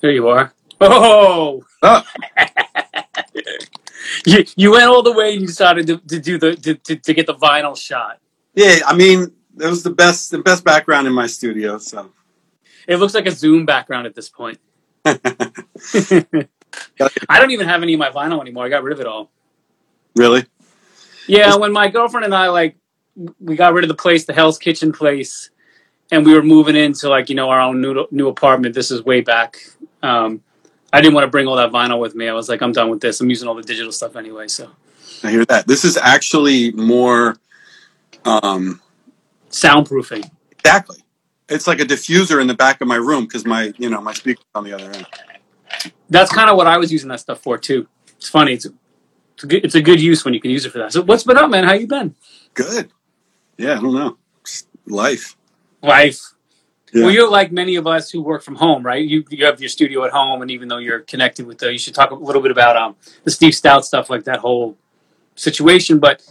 There you are. Oh, Oh, you, you went all the way and you decided to, to do the to, to, to get the vinyl shot. yeah. I mean, it was the best, the best background in my studio. So It looks like a Zoom background at this point. I don't even have any of my vinyl anymore. I got rid of it all. really, Yeah, when my girlfriend and I like we got rid of the place, the Hell's Kitchen place, and we were moving into like you know our own new new apartment. This is way back. Um, I didn't want to bring all that vinyl with me. I was like, I'm done with this. I'm using all the digital stuff anyway. So I hear that. This is actually more. Um, soundproofing. exactly. It's like a diffuser in the back of my room because my, you know, my speaker's on the other end. That's kind of what I was using that stuff for too. It's funny. It's it's a good, it's a good use when you can use it for that. So what's been up, man? How you been? Good. Yeah, I don't know. Just life. Life. Yeah. Well, you're like many of us who work from home, right? You you have your studio at home, and even though you're connected with the, you should talk a little bit about um the Steve Stoute stuff, like that whole situation. But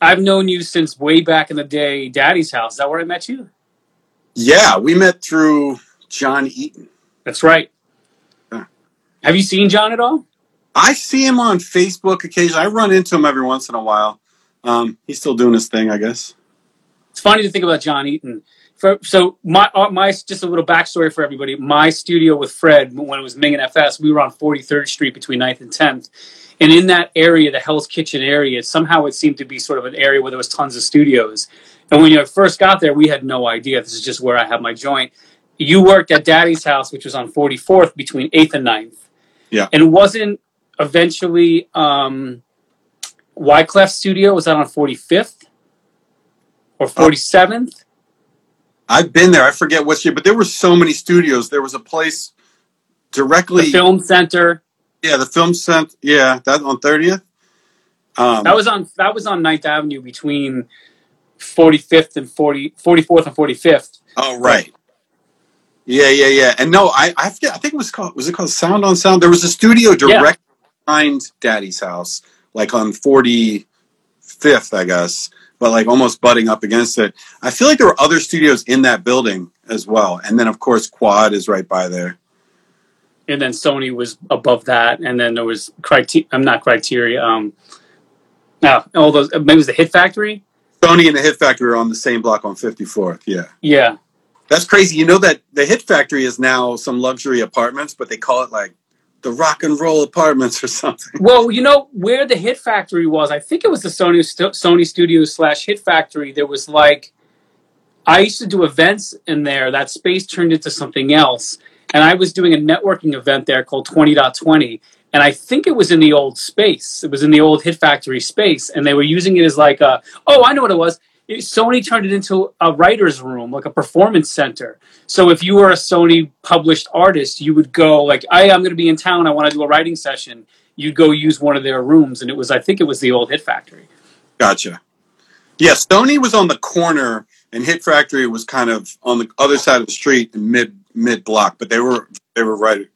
I've known you since way back in the day, Daddy's house. Is that where I met you? Yeah, we met through John Eaton. That's right. Yeah. Have you seen John at all? I see him on Facebook occasionally. I run into him every once in a while. Um, he's still doing his thing, I guess. It's funny to think about John Eaton. For, so my uh, my just a little backstory for everybody. My studio with Fred when it was Ming and FS, we were on 43rd Street between 9th and 10th, and in that area, the Hell's Kitchen area, somehow it seemed to be sort of an area where there was tons of studios. And when you first got there, we had no idea. This is just where I have my joint. You worked at Daddy's house, which was on 44th between 8th and 9th. Yeah. And wasn't eventually um, Wyclef Studio was that on 45th or 47th? I've been there. I forget what year, but there were so many studios. There was a place directly. the film center yeah, the film cent. Yeah, that on thirtieth. Um, that was on that was on 9th avenue between 45th and 40 44th and 45th Oh right. Yeah, yeah, yeah. And no, I I forget. I think it was called was it called Sound on Sound. There was a studio direct behind Daddy's house, like on forty fifth, I guess, but like almost butting up against it. I feel like there were other studios in that building as well. And then of course Quad is right by there. and then sony was above that and then there was criteria i'm not criteria um no all those maybe it was the hit factory Sony and the Hit Factory are on the same block on fifty fourth. Yeah. yeah That's crazy. You know that the Hit Factory is now some luxury apartments, but they call it like the rock and roll apartments or something. well you know where the hit factory was i think it was the sony sony studios slash hit factory. There was like i used to do events in there. That space turned into something else. And i was doing a networking event there called 20.20 and i think it was in the old space. It was in the old hit factory space. And they were using it as like a oh i know what it was it, sony turned it into a writer's room like a performance center so if you were a sony published artist you would go like I, i'm going to be in town i want to do a writing session you'd go use one of their rooms and it was i think it was the old hit factory Gotcha. Yeah, Sony was on the corner, and Hit Factory was kind of on the other side of the street mid mid block. But they were they were right.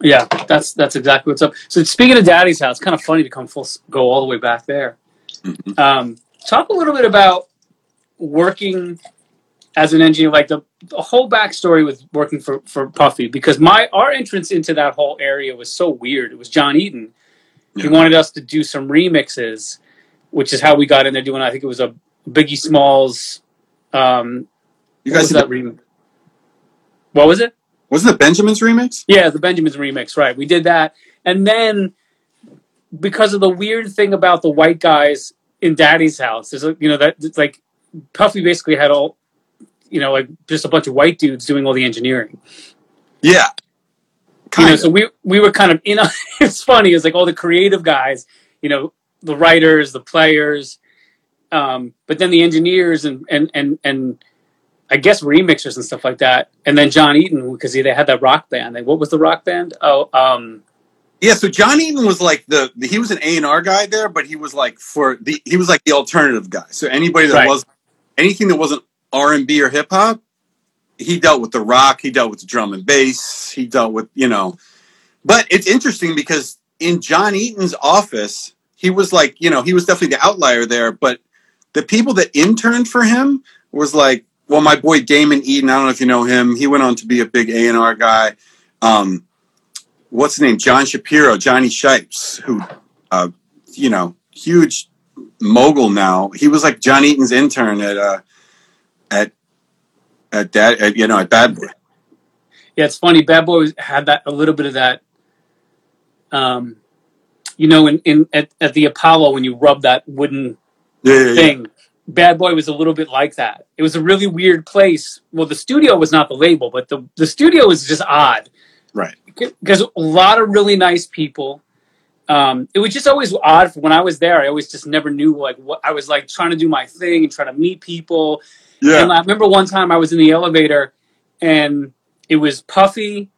yeah that's that's exactly what's up so speaking of daddy's house kind of funny to come full go all the way back there Mhm. um, talk a little bit about working as an engineer like the, the whole backstory with working for, for puffy because my our entrance into that whole area was so weird it was john eaton he wanted us to do some remixes which is how we got in there doing i think it was a biggie smalls um You guys that remix what was it wasn't it Benjamin's remix? yeah, the Benjamin's remix, right. We did that. And then because of the weird thing about the white guys in Daddy's house, there's a, you know, that it's like Puffy basically had all you know, like just a bunch of white dudes doing all the engineering. Yeah, You know, of. so we we were kind of in it's funny, it's like all the creative guys, you know, the writers, the players, um, but then the engineers and and and and I guess remixers and stuff like that. And then John Eaton, because they had that rock band. They, what was the rock band? Oh, um, Yeah, so John Eaton was like the, he was an A and R guy there, but he was like for the he was like the alternative guy. So anybody that Right. was anything that wasn't R and B or hip hop, he dealt with the rock, he dealt with the drum and bass, he dealt with you know. But it's interesting because in John Eaton's office, he was like you know he was definitely the outlier there, but the people that interned for him was like well my boy Damon Eaton. I don't know if you know him. He went on to be a big A and R guy. um, what's his name? John Shapiro, Jonny Shipes, who, uh, you know, huge mogul now. He was like John Eaton's intern at uh, at at that at, you know at Bad Boy. Yeah, it's funny. Bad Boy had that a little bit of that. Um, you know, in, in at, at the Apollo when you rub that wooden Yeah, yeah, yeah. thing, Bad Boy was a little bit like that. It was a really weird place. Well, the studio was not the label, but the the studio was just odd right. Because a lot of really nice people. Um, it was just always odd when I was there. I always just never knew like what I was like trying to do my thing and trying to meet people. Yeah, And I remember one time I was in the elevator and it was Puffy.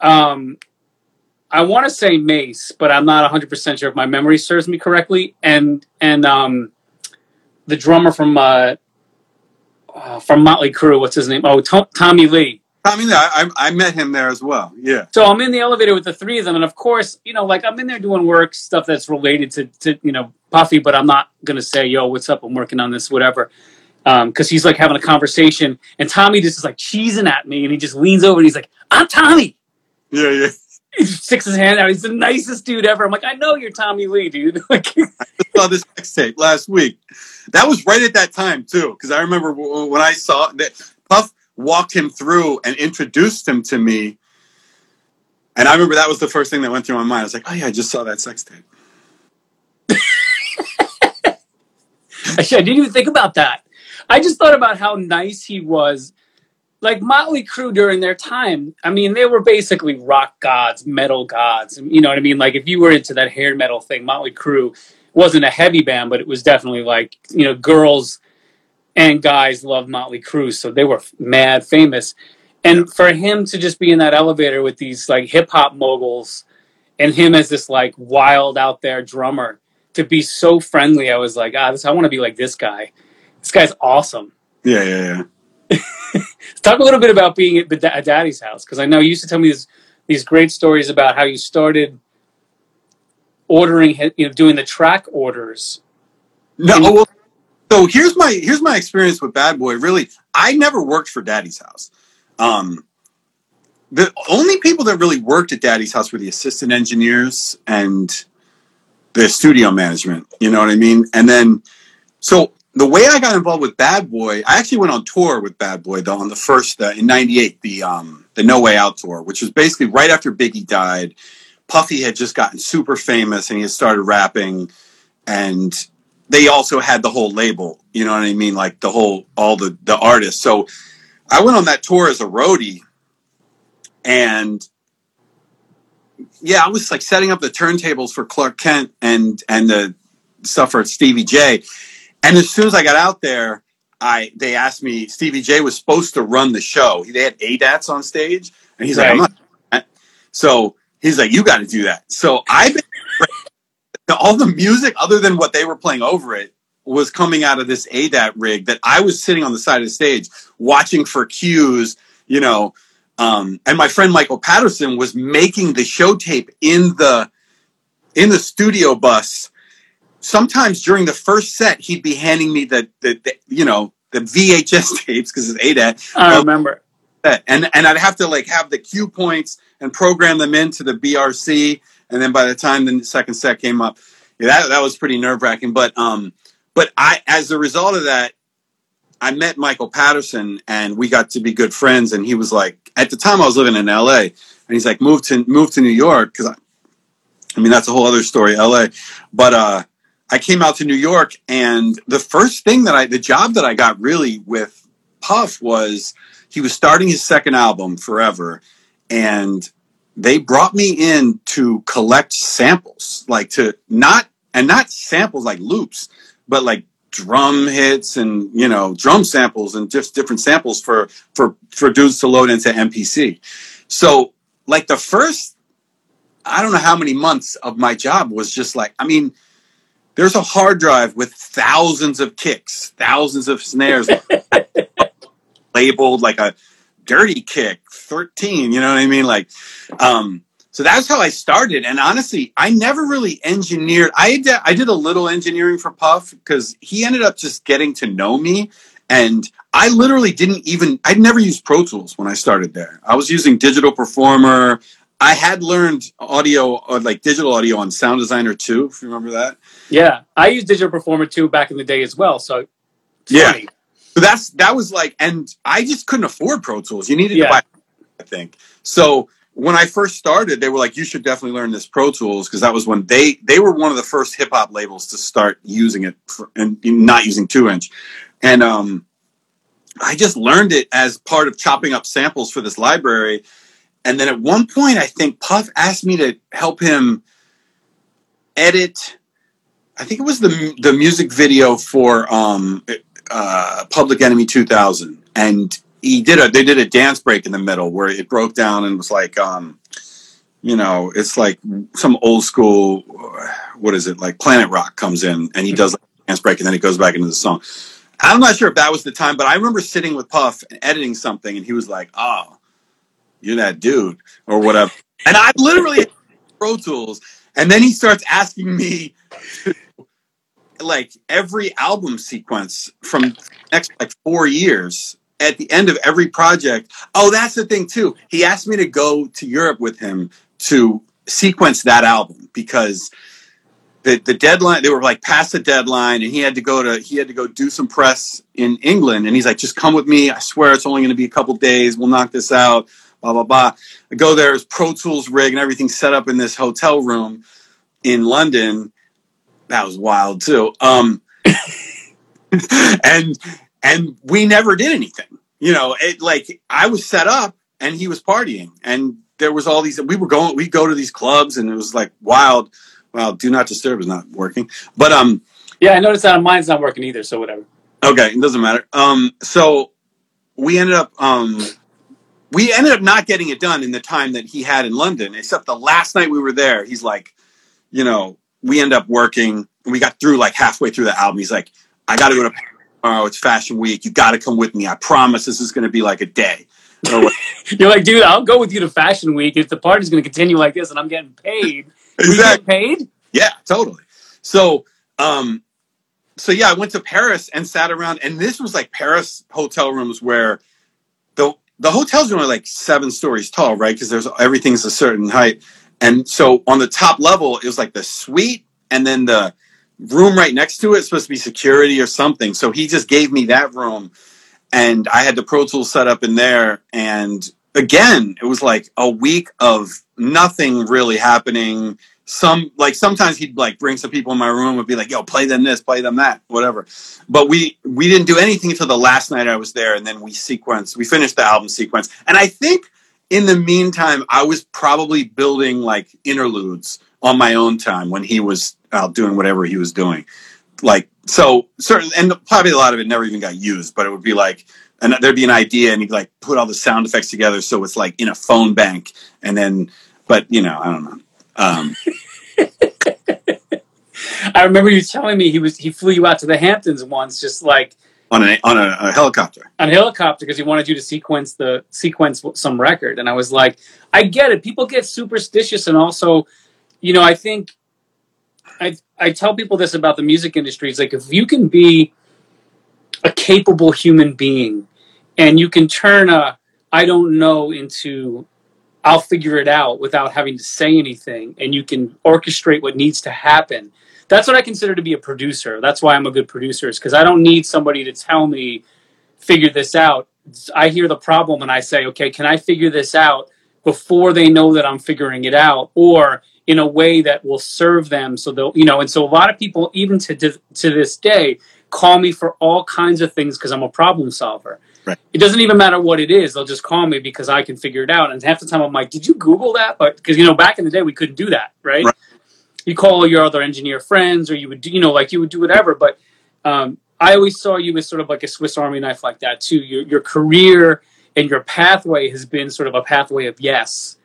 Um, I want to say Mase, but I'm not 100% sure if my memory serves me correctly. And and um, the drummer from uh, uh, from Motley Crue, what's his name? Oh, Tom, Tommy Lee. I mean, I, I I met him there as well. Yeah, So I'm in the elevator with the three of them, and of course, you know, like I'm in there doing work stuff that's related to, to you know Puffy, but I'm not gonna say, "Yo, what's up? I'm working on this, whatever," um, because he's like having a conversation, and Tommy just is like cheesing at me, and he just leans over and he's like, "I'm Tommy." yeah, yeah. He sticks his hand out. He's the nicest dude ever. I'm like, I know you're Tommy Lee, dude. like, saw this sex tape last week. That was right at that time too, because I remember when I saw that Puff walked him through and introduced him to me, and I remember that was the first thing that went through my mind. I was like, "Oh yeah, I just saw that sex tape." Actually, I didn't even think about that. I just thought about how nice he was. Like Motley Crue during their time, I mean, they were basically rock gods, metal gods. You know what I mean? Like if you were into that hair metal thing, Motley Crue wasn't a heavy band, but it was definitely like you know, girls and guys loved Motley Crue, so they were mad famous. And for him to just be in that elevator with these like hip hop moguls, and him as this like wild out there drummer, to be so friendly, I was like, ah, this, I want to be like this guy. This guy's awesome. Yeah, yeah, yeah. Talk a little bit about being at, at Daddy's house because I know you used to tell me these these great stories about how you started ordering, you know, doing the track orders. No, well, so here's my here's my experience with Bad Boy. Really, I never worked for Daddy's House. Um, the only people that really worked at Daddy's House were the assistant engineers and the studio management. You know what I mean? And then, so the way I got involved with Bad Boy, I actually went on tour with Bad Boy though on the first uh, in '98, the um, the No Way Out tour, which was basically right after Biggie died. Puffy had just gotten super famous and he had started rapping, and they also had the whole label. You know what I mean? Like the whole all the the artists. So I went on that tour as a roadie, and yeah, I was like setting up the turntables for Clark Kent and and the stuff for Stevie J. And as soon as I got out there, I they asked me. Stevie J was supposed to run the show. They had ADATs on stage, and he's like, "I'm not." So he's like, "You got to do that." So I've been all the music other than what they were playing over it was coming out of this ADAT rig that I was sitting on the side of the stage watching for cues, you know. Um, and my friend Michael Patterson was making the show tape in the in the studio bus. Sometimes during the first set, he'd be handing me the the, the you know the VHS tapes because it's ADAT I remember. and and I'd have to like have the cue points and program them into the BRC, and then by the time the second set came up, yeah, that that was pretty nerve wracking. But um, but I as a result of that, I met Michael Patterson, and we got to be good friends. And he was like, at the time I was living in LA, and he's like, move to move to New York because I, I mean that's a whole other story, LA. But uh, I came out to New York, and the first thing that I, the job that I got really with Puff was he was starting his second album, Forever, and they brought me in to collect samples, like to not and not samples like loops, but like drum hits and you know drum samples and just different samples for for for dudes to load into MPC. So like the first I don't know how many months of my job was just like I mean there's a hard drive with thousands of kicks, thousands of snares labeled like a dirty kick 13 you know what i mean like um so that's how i started and honestly i never really engineered i did, i did a little engineering for puff because he ended up just getting to know me And I literally didn't even, I'd never used Pro Tools when I started there. I was using Digital Performer. I had learned audio, uh, like digital audio on Sound Designer 2, if you remember that. Yeah. I used Digital Performer 2 back in the day as well. So, yeah. Funny. So that's, that was like, and I just couldn't afford Pro Tools. You needed yeah. to buy, I think. So when I first started, they were like, "You should definitely learn this Pro Tools," because that was when they they were one of the first hip hop labels to start using it for, and not using two inch. And um, I just learned it as part of chopping up samples for this library. And then at one point, I think Puff asked me to help him edit. I think it was the the music video for um, uh, Public Enemy 2000, and he did a they did a dance break in the middle where it broke down and was like um you know it's like some old school what is it like planet rock comes in and he does like a dance break and then he goes back into the song. I'm not sure if that was the time but i remember sitting with puff and editing something and he was like oh you're that dude or whatever. And i literally pro tools and then he starts asking me like every album sequence from next like four years at the end of every project. Oh, that's the thing too. He asked me to go to Europe with him to sequence that album because the the deadline they were like past the deadline and he had to go to he had to go do some press in England and he's like just come with me I swear it's only going to be a couple days we'll knock this out blah blah blah I go there it's Pro Tools rig and everything set up in this hotel room in London that was wild too um and and we never did anything. You know, it like I was set up and he was partying, and there was all these. We were going. We go to these clubs, and it was like wild. Well, do not disturb is not working, but um. Yeah, I noticed that mine's not working either. So whatever. Okay, it doesn't matter. Um, so we ended up um, we ended up not getting it done in the time that he had in London. Except the last night we were there, he's like, you know, we end up working. We got through like halfway through the album. He's like, I got to go to Paris tomorrow. It's Fashion Week. You got to come with me. I promise this is going to be like a day. You're like, dude, I'll go with you to Fashion Week if the party's going to continue like this and I'm getting paid. Exactly. paid? Yeah, totally. So, um, so yeah, I went to Paris and sat around, and this was like Paris hotel rooms where the the hotels are only like seven stories tall, right? Because there's everything's a certain height, and so on the top level it was like the suite, and then the room right next to it supposed to be security or something. So he just gave me that room and I had the Pro Tools set up in there. And again, it was like a week of nothing really happening. Some like sometimes he'd like bring some people in my room and be like, "Yo, play them this, play them that, whatever." But we we didn't do anything until the last night I was there, and then we sequenced. We finished the album sequence, and I think in the meantime, I was probably building like interludes on my own time when he was out doing whatever he was doing. Like so certain and probably a lot of it never even got used, but it would be like and there'd be an idea and he'd like put all the sound effects together so it's like in a phone bank and then but you know, I don't know. Um I remember you telling me he was he flew you out to the Hamptons once just like on a on a, a helicopter. On a helicopter because he wanted you to sequence the sequence some record, and I was like, I get it. People get superstitious, and also, you know, I think I I tell people this about the music industry. It's like if you can be a capable human being, and you can turn a I don't know into I'll figure it out without having to say anything, and you can orchestrate what needs to happen that's what I consider to be a producer. That's why I'm a good producer, is because I don't need somebody to tell me, figure this out. I hear the problem and I say, okay, can I figure this out before they know that I'm figuring it out, or in a way that will serve them? So they'll, you know, and so a lot of people, even to to this day, call me for all kinds of things because I'm a problem solver. Right. It doesn't even matter what it is; they'll just call me because I can figure it out. And half the time, I'm like, "Did you Google that?" But because you know, back in the day, we couldn't do that, right? right you call your other engineer friends or you would do, you know like you would do whatever but um, i always saw you as sort of like a swiss army knife like that too. Your, your career and your pathway has been sort of a pathway of yes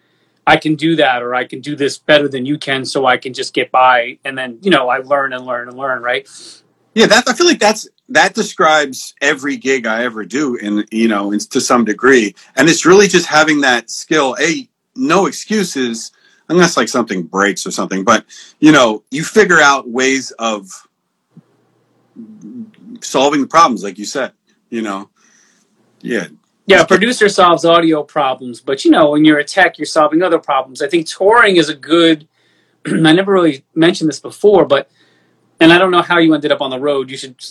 i can do that or i can do this better than you can so i can just get by and then you know i learn and learn and learn right? Yeah that i feel like that's that describes every gig i ever do in you know in, to some degree. And it's really just having that skill. A no excuses unless like something breaks or something. But you know, you figure out ways of solving the problems, like you said. you know, yeah. Yeah, producer solves audio problems, but you know, when you're a tech, you're solving other problems. I think touring is a good. I never really mentioned this before, but and I don't know how you ended up on the road. You should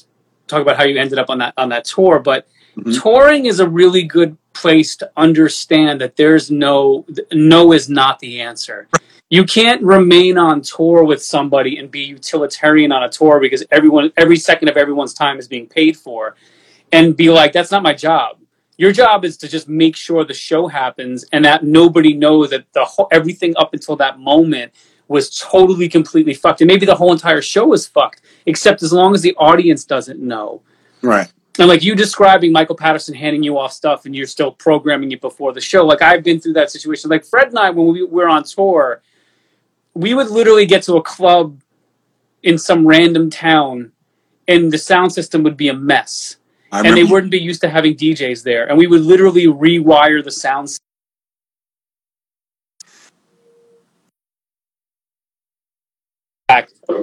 talk about how you ended up on that on that tour. But mm-hmm. touring is a really good place to understand that there's no no is not the answer. You can't remain on tour with somebody and be utilitarian on a tour because everyone every second of everyone's time is being paid for, and be like, that's not my job. Your job is to just make sure the show happens and that nobody knows that the whole, everything up until that moment was totally completely fucked. And maybe the whole entire show was fucked except as long as the audience doesn't know. Right and like you describing michael patterson handing you off stuff and you're still programming it before the show like i've been through that situation like fred and i when we were on tour we would literally get to a club in some random town and the sound system would be a mess and they wouldn't be used to having DJs there, and we would literally rewire the sound.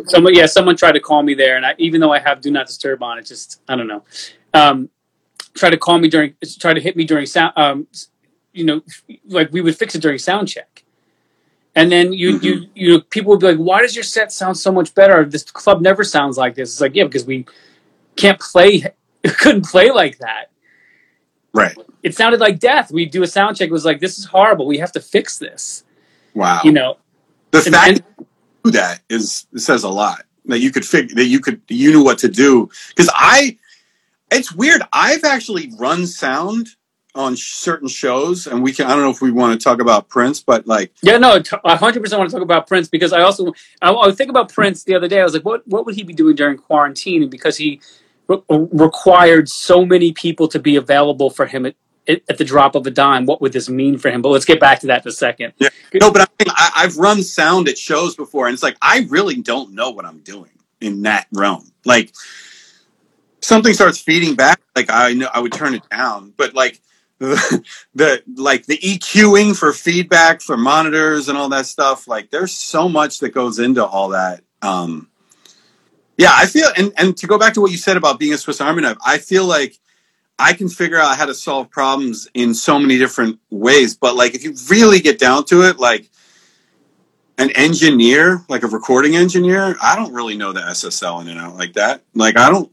Someone, yeah, someone tried to call me there, and I, even though I have Do Not Disturb on, it just I don't know. Um, try to call me during, try to hit me during sound. Um, you know, like we would fix it during sound check, and then you mm-hmm. you you know people would be like, "Why does your set sound so much better? This club never sounds like this." It's like, yeah, because we can't play couldn't play like that. Right. It sounded like death. We do a sound check. It was like, this is horrible. We have to fix this. Wow. You know, the and, fact and, that, that is says a lot. That you could figure that you could you knew what to do because I. It's weird. I've actually run sound on certain shows, and we can. I don't know if we want to talk about Prince, but like, yeah, no, I hundred percent want to talk about Prince because I also I, I think about Prince the other day. I was like, what what would he be doing during quarantine? And because he required so many people to be available for him at, at, the drop of a dime. What would this mean for him? But let's get back to that in a second. Yeah. No, but I, I've run sound at shows before, and it's like I really don't know what I'm doing in that realm. Like something starts feeding back, like I know I would turn it down, but like the, the like the EQing for feedback for monitors and all that stuff. Like there's so much that goes into all that. Um, yeah, I feel, and, and to go back to what you said about being a Swiss Army knife, I feel like I can figure out how to solve problems in so many different ways. But like, if you really get down to it, like an engineer, like a recording engineer, I don't really know the SSL in and out like that. Like, I don't.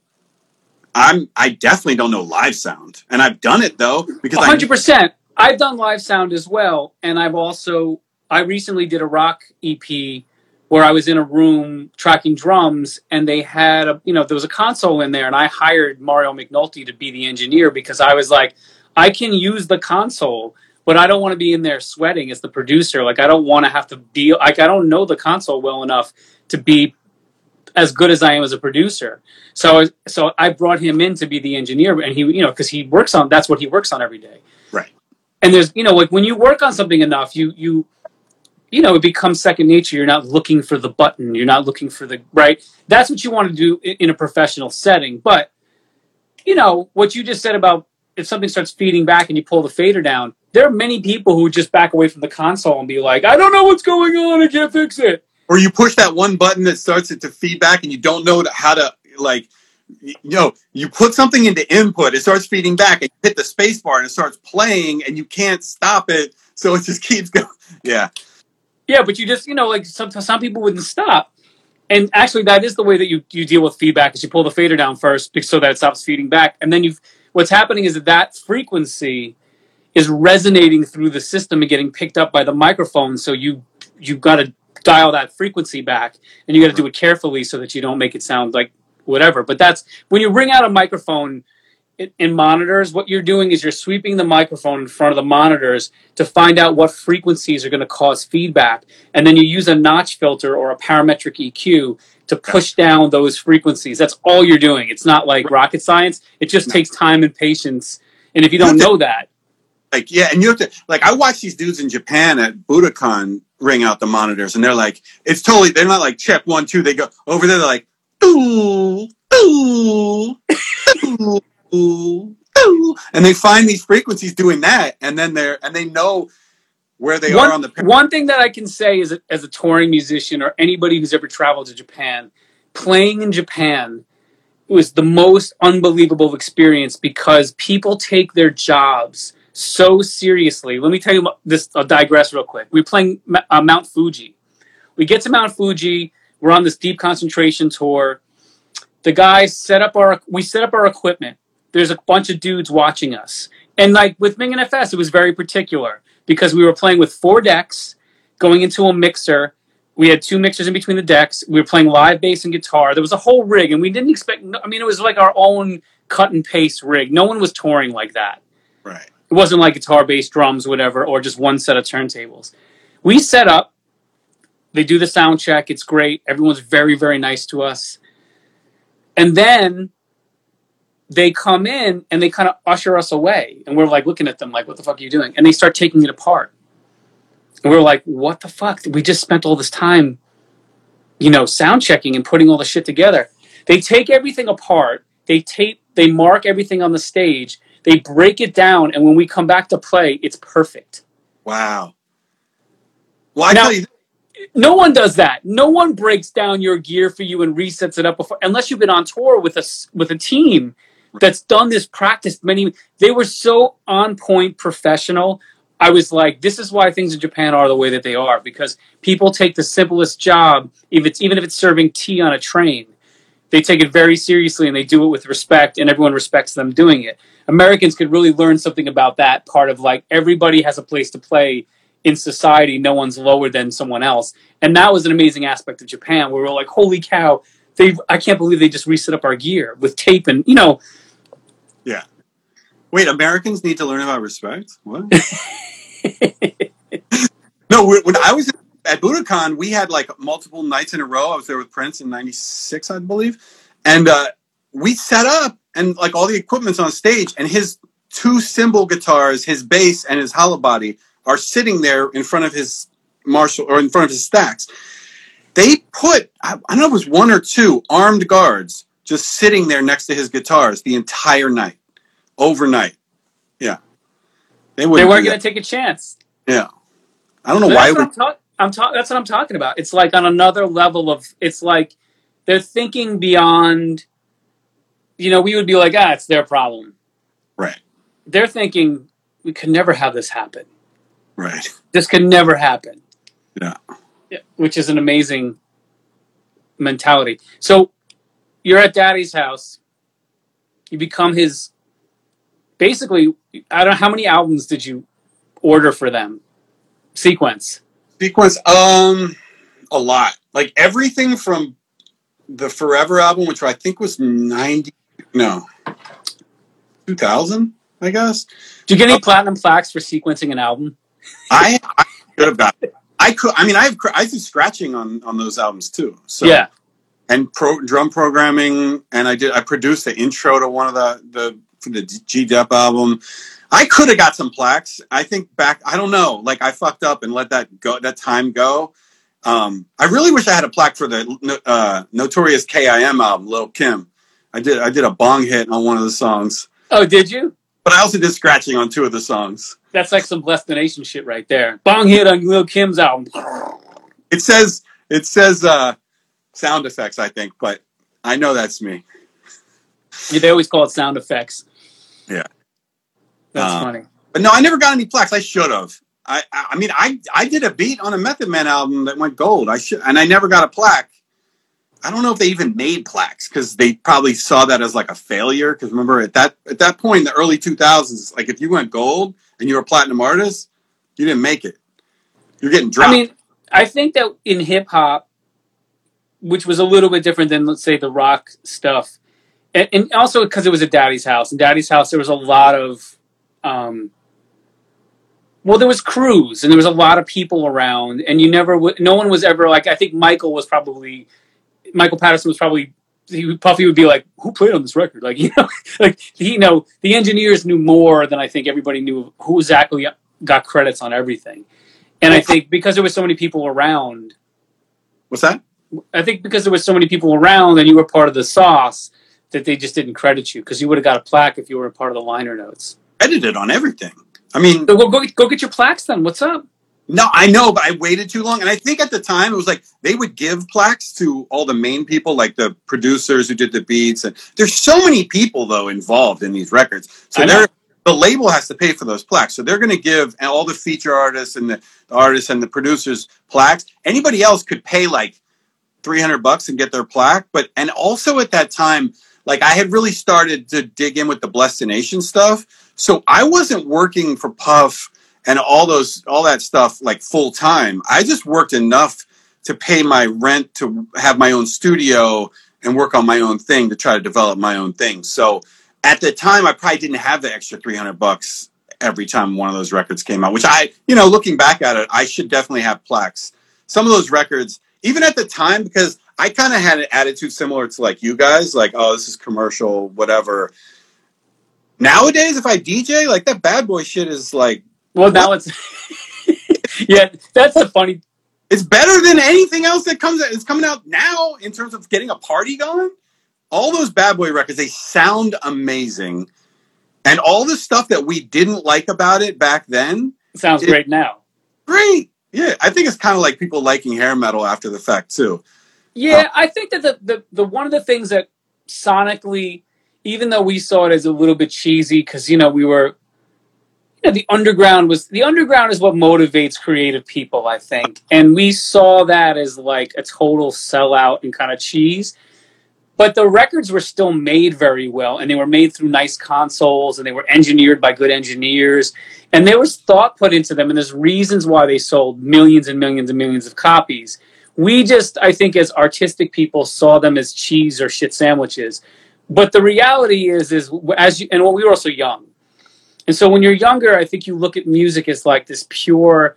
I'm. I definitely don't know live sound, and I've done it though because 100. percent I've done live sound as well, and I've also. I recently did a rock EP where I was in a room tracking drums and they had a, you know, there was a console in there and I hired Mario McNulty to be the engineer because I was like, I can use the console, but I don't want to be in there sweating as the producer. Like I don't want to have to be like I don't know the console well enough to be as good as I am as a producer. So so I brought him in to be the engineer and he you know because he works on that's what he works on every day. Right. And there's you know like when you work on something enough you you you know, it becomes second nature. You're not looking for the button. You're not looking for the right. That's what you want to do in a professional setting. But, you know, what you just said about if something starts feeding back and you pull the fader down, there are many people who just back away from the console and be like, I don't know what's going on. I can't fix it. Or you push that one button that starts it to feedback and you don't know how to, like, you know, you put something into input, it starts feeding back, and you hit the space bar and it starts playing, and you can't stop it, so it just keeps going. Yeah, yeah, but you just you know like some some people wouldn't stop. And actually, that is the way that you, you deal with feedback. Is you pull the fader down first so that it stops feeding back, and then you what's happening is that that frequency is resonating through the system and getting picked up by the microphone. So you you've got to dial that frequency back, and you got to do it carefully so that you don't make it sound like whatever. But that's when you bring out a microphone in monitors, what you're doing is you're sweeping the microphone in front of the monitors to find out what frequencies are going to cause feedback. And then you use a notch filter or a parametric EQ to push down those frequencies. That's all you're doing. It's not like rocket science. It just takes time and patience. And if you don't know that, like yeah, and you have to like I watch these dudes in Japan at Budokan ring out the monitors, and they're like, it's totally they're not like check one two. They go over there, they're like, ooh, ooh, ooh ooh, ooh, and they find these frequencies doing that, and then they're and they know where they one, are on the. One thing that I can say is, as a touring musician or anybody who's ever traveled to Japan, playing in Japan was the most unbelievable experience because people take their jobs so seriously. Let me tell you this. I'll digress real quick. We're playing uh, Mount Fuji. We get to Mount Fuji. We're on this deep concentration tour. The guys set up our. We set up our equipment. There's a bunch of dudes watching us, and like with Ming and FS, it was very particular because we were playing with four decks, going into a mixer. We had two mixers in between the decks. We were playing live bass and guitar. There was a whole rig, and we didn't expect. I mean, it was like our own cut and paste rig. No one was touring like that. Right. It wasn't like guitar, bass, drums, whatever, or just one set of turntables. We set up. They do the sound check. It's great. Everyone's very, very nice to us. And then they come in and they kind of usher us away. And we're like looking at them like, what the fuck are you doing? And they start taking it apart. And we're like, what the fuck? We just spent all this time, you know, sound checking and putting all the shit together. They take everything apart. They tape, they mark everything on the stage they break it down, and when we come back to play, it's perfect. Wow. Well, I now, tell you, no one does that. No one breaks down your gear for you and resets it up before, unless you've been on tour with a with a team that's done this practice many. They were so on point, professional. I was like, this is why things in Japan are the way that they are because people take the simplest job, if it's even if it's serving tea on a train, they take it very seriously and they do it with respect, and everyone respects them doing it. Americans could really learn something about that part of like everybody has a place to play in society. No one's lower than someone else, and that was an amazing aspect of Japan where we are like, holy cow, they I can't believe they just reset up our gear with tape and you know. Yeah. Wait, Americans need to learn about respect. What? no, when I was at Budokan, we had like multiple nights in a row. I was there with Prince in '96, I believe, and uh, we set up and like all the equipment's on stage, and his two symbol guitars, his bass, and his hollow body are sitting there in front of his Marshall or in front of his stacks. They put I, I don't know it was one or two armed guards just sitting there next to his guitars the entire night, overnight. Yeah, they, they weren't going to take a chance. Yeah, I don't know why. What I'm, ta- I'm ta- that's what I'm talking about. It's like on another level of. It's like they're thinking beyond you know, we would be like, ah, it's their problem. Right. They're thinking we could never have this happen. Right. This could never happen. Yeah. yeah. Which is an amazing mentality. So you're at daddy's house. You become his basically I don't know how many albums did you order for them? Sequence. Sequence um a lot. Like everything from the Forever album, which I think was 90 no. 2000, I guess. Do you get any uh, platinum plaques for sequencing an album? I, I could have got it. I could. I mean, I have I do scratching on on those albums too. So yeah, and pro drum programming, and I did. I produced the intro to one of the the for the G Dep album. I could have got some plaques. I think back. I don't know. Like I fucked up and let that go. That time go. Um, I really wish I had a plaque for the uh, Notorious K.I.M. album, Lil Kim. I did I did a bong hit on one of the songs. Oh, did you? But I also did scratching on two of the songs. That's like some Blessed Nation shit right there. Bong hit on Lil Kim's album. It says it says uh, sound effects, I think, but I know that's me. Yeah, they always call it sound effects. Yeah, that's uh, funny. But no, I never got any plaques. I should have. I, I mean, I, I did a beat on a Method Man album that went gold. I should, and I never got a plaque. I don't know if they even made plaques because they probably saw that as like a failure. Because remember at that at that point in the early 2000s, like if you went gold and you were a platinum artist, you didn't make it. You're getting dropped. I mean, I think that in hip hop, which was a little bit different than let's say the rock stuff, and, and also because it was at Daddy's house. In Daddy's house, there was a lot of, um, well, there was crews and there was a lot of people around, and you never, no one was ever like. I think Michael was probably Michael Patterson was probably he, Puffy would be like, "Who played on this record?" Like you know, like you know, the engineers knew more than I think everybody knew who exactly got credits on everything. And I think because there was so many people around. What's that? I think because there was so many people around and you were part of the sauce that they just didn't credit you because you would have got a plaque if you were a part of the liner notes. Edited on everything. I mean, so go, go go get your plaques then. What's up? No, I know, but I waited too long. And I think at the time it was like they would give plaques to all the main people, like the producers who did the beats. And there's so many people though involved in these records. So they're the label has to pay for those plaques. So they're going to give all the feature artists and the, the artists and the producers plaques. Anybody else could pay like 300 bucks and get their plaque. But, and also at that time, like I had really started to dig in with the Blessed Nation stuff. So I wasn't working for Puff and all those, all that stuff like full time. I just worked enough to pay my rent to have my own studio and work on my own thing to try to develop my own thing. So, at the time, I probably didn't have the extra 300 bucks every time one of those records came out, which I, you know, looking back at it, I should definitely have plaques. Some of those records, even at the time, because I kind of had an attitude similar to like you guys, like, oh, this is commercial, whatever. Nowadays, if I DJ, like that bad boy shit is like. Well, now it's. yeah, that's the funny. It's better than anything else that comes. out. It's coming out now in terms of getting a party going all those bad boy records they sound amazing and all the stuff that we didn't like about it back then sounds great now great yeah i think it's kind of like people liking hair metal after the fact too yeah uh, i think that the, the, the one of the things that sonically even though we saw it as a little bit cheesy because you know we were you know, the underground was the underground is what motivates creative people i think. And we saw that as like a total sellout and kind of cheese. But the records were still made very well and they were made through nice consoles and they were engineered by good engineers. And there was thought put into them and there's reasons why they sold millions and millions and millions of copies. We just i think as artistic people saw them as cheese or shit sandwiches but the reality is is as you and we were also young and so when you're younger i think you look at music as like this pure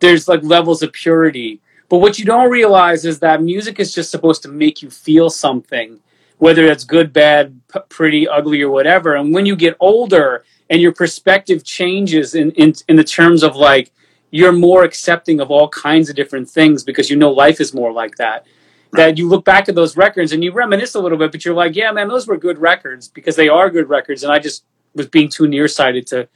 there's like levels of purity but what you don't realize is that music is just supposed to make you feel something, whether it's good, bad, p- pretty, ugly, or whatever. And when you get older and your perspective changes in, in, in the terms of like, you're more accepting of all kinds of different things because you know life is more like that. That you look back at those records and you reminisce a little bit, but you're like, yeah, man, those were good records because they are good records. And I just was being too nearsighted to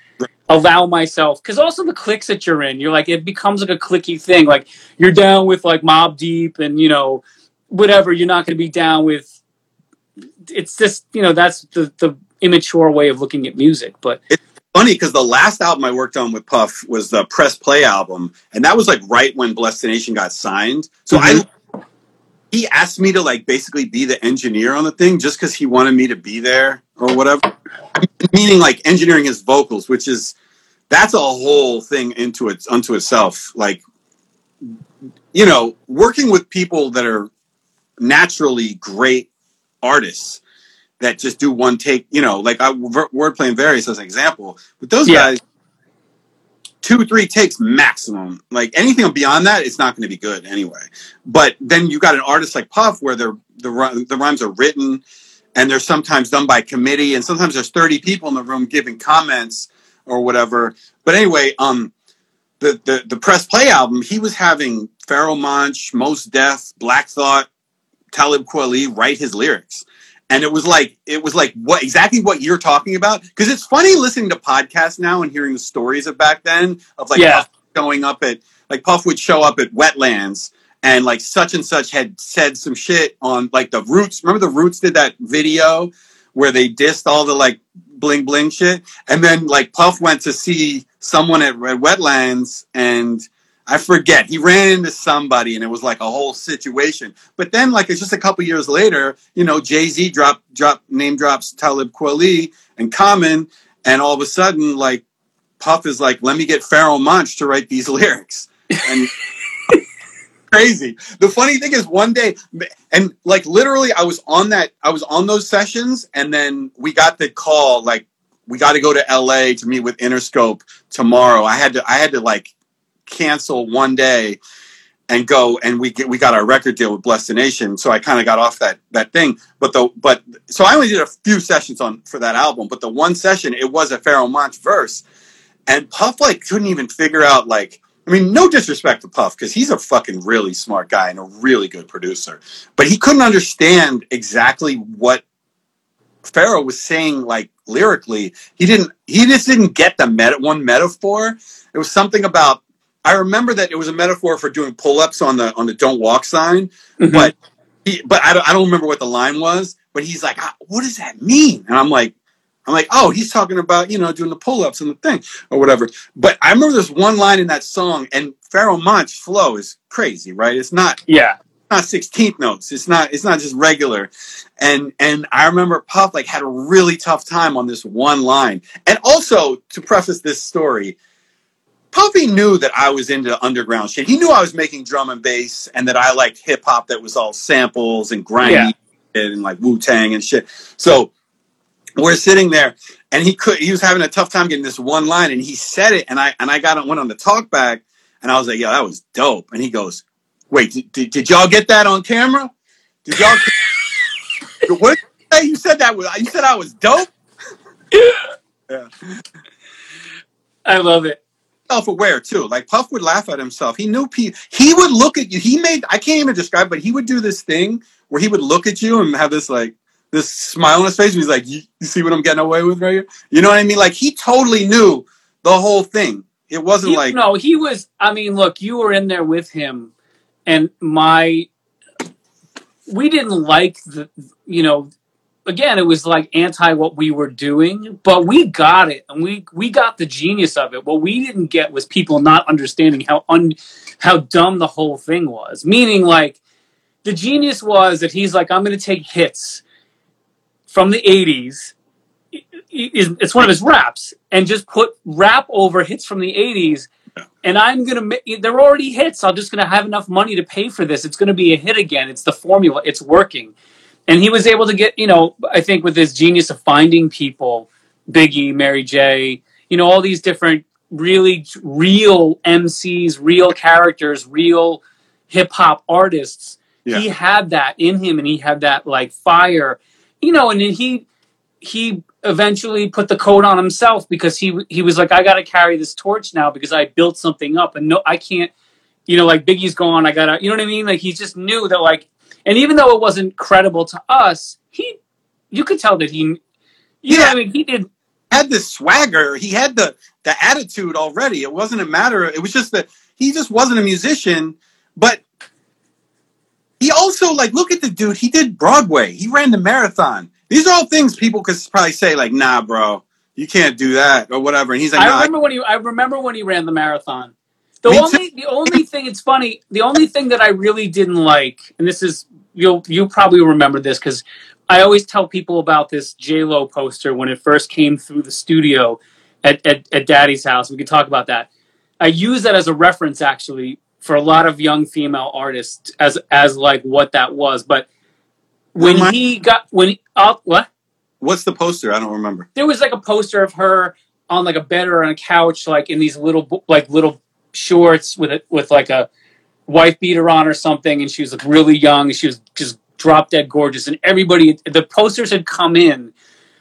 allow myself because also the clicks that you're in you're like it becomes like a clicky thing. Like you're down with like Mobb Deep and you know whatever. You're not going to be down with it's just you know that's the the immature way of looking at music. But it's funny because the last album i worked on with puff was the press play album and that was like right when Blessed Nation got signed. So mm-hmm. i he asked me to like basically be the engineer on the thing just because he wanted me to be there or whatever meaning like engineering his vocals, which is that's a whole thing into it unto itself. Like, you know, working with people that are naturally great artists that just do one take. You know, like I wordplay and various as an example, but those yeah. guys. Two, three takes maximum. Like anything beyond that, it's not going to be good anyway. But then you got an artist like Puff, where the the rhymes are written, and they're sometimes done by committee and sometimes there's 30 people in the room giving comments or whatever but anyway um the the, the press play album he was having Pharoahe Monch, Mos Def, Black Thought, Talib Kweli write his lyrics. And it was like it was like what exactly what you're talking about because it's funny listening to podcasts now and hearing the stories of back then of like yeah. showing up at like Puff would show up at wetlands and like such and such had said some shit on like the Roots. Remember the Roots did that video where they dissed all the like bling bling shit, and then like Puff went to see someone at Red Wetlands, and I forget he ran into somebody, and it was like a whole situation. But then like it's just a couple years later, you know, Jay Z drop drop name drops Talib Kweli and Common, and all of a sudden like Puff is like, let me get Pharoahe Monch to write these lyrics. And crazy. The funny thing is, one day, and like literally, I was on that. I was on those sessions, and then we got the call like we got to go to L.A. to meet with Interscope tomorrow. I had to. I had to like cancel one day and go and we get, we got our record deal with Blessed Nation. So I kind of got off that that thing. But the but so I only did a few sessions on for that album. But the one session it was a Pharoahe Monch verse, and Puff like couldn't even figure out like I mean, no disrespect to Puff because he's a fucking really smart guy and a really good producer, but he couldn't understand exactly what Pharoahe was saying, like lyrically. He didn't. He just didn't get the meta one metaphor. It was something about I remember that it was a metaphor for doing pull-ups on the on the don't walk sign, mm-hmm. but he, but I don't, I don't remember what the line was. But he's like, ah, what does that mean? And I'm like, I'm like, oh, he's talking about you know doing the pull-ups and the thing or whatever. But I remember there's one line in that song, and Pharoahe Monch's flow is crazy, right? It's not yeah, not sixteenth notes. It's not it's not just regular. And and I remember Puff like had a really tough time on this one line. And also to preface this story, Puffy knew that I was into underground shit. He knew I was making drum and bass and that I liked hip hop that was all samples and grimy yeah. and like Wu Tang and shit. So we're sitting there and he could he was having a tough time getting this one line and he said it and I and I got went on the talk back and I was like, yo, that was dope. And he goes, Wait, did, did, did y'all get that on camera? Did y'all what you said that was you said I was dope? yeah. I love it self-aware too. Like Puff would laugh at himself. He knew P. He would look at you. He made. I can't even describe, but he would do this thing where he would look at you and have this like this smile on his face. And He's like, you, you see what I'm getting away with right here? You know what I mean? Like he totally knew the whole thing. It wasn't he, like no. He was. I mean, look, you were in there with him, and my. We didn't like the, you know, again, it was like anti what we were doing, but we got it, and we we got the genius of it. What we didn't get was people not understanding how un how dumb the whole thing was. Meaning, like the genius was that he's like, I'm going to take hits from the '80s. It's one of his raps, and just put rap over hits from the '80s. And I'm gonna. They're already hits. I'm just gonna have enough money to pay for this. It's gonna be a hit again. It's the formula. It's working and he was able to get you know i think with his genius of finding people biggie mary j you know all these different really real mcs real characters real hip-hop artists. Yeah. he had that in him and he had that like fire. You know and then he he eventually put the coat on himself because he he was like i got to carry this torch now because i built something up and no i can't you know like biggie's gone i gotta you know what i mean? Like he just knew that like and even though it wasn't credible to us, he, you could tell that he, you yeah. know, I mean, he did had the swagger. He had the the attitude already. It wasn't a matter. Of, it was just that he just wasn't a musician, but he also like look at the dude. He did Broadway. He ran the marathon. These are all things people could probably say like, "Nah, bro, you can't do that" or whatever. And he's like, "I remember I- when he. I remember when he ran the marathon." The Me only too. the only thing it's funny, the only thing that I really didn't like, and this is you'll you probably remember this because I always tell people about this J Lo poster when it first came through the studio at, at, at Daddy's house. We could talk about that. I use that as a reference actually for a lot of young female artists as as like what that was. But when he got when uh, what? What's the poster? I don't remember. There was like a poster of her on like a bed or on a couch, like in these little like little shorts with it with like a wife beater on or something, and she was like really young. She was just drop dead gorgeous, and everybody the posters had come in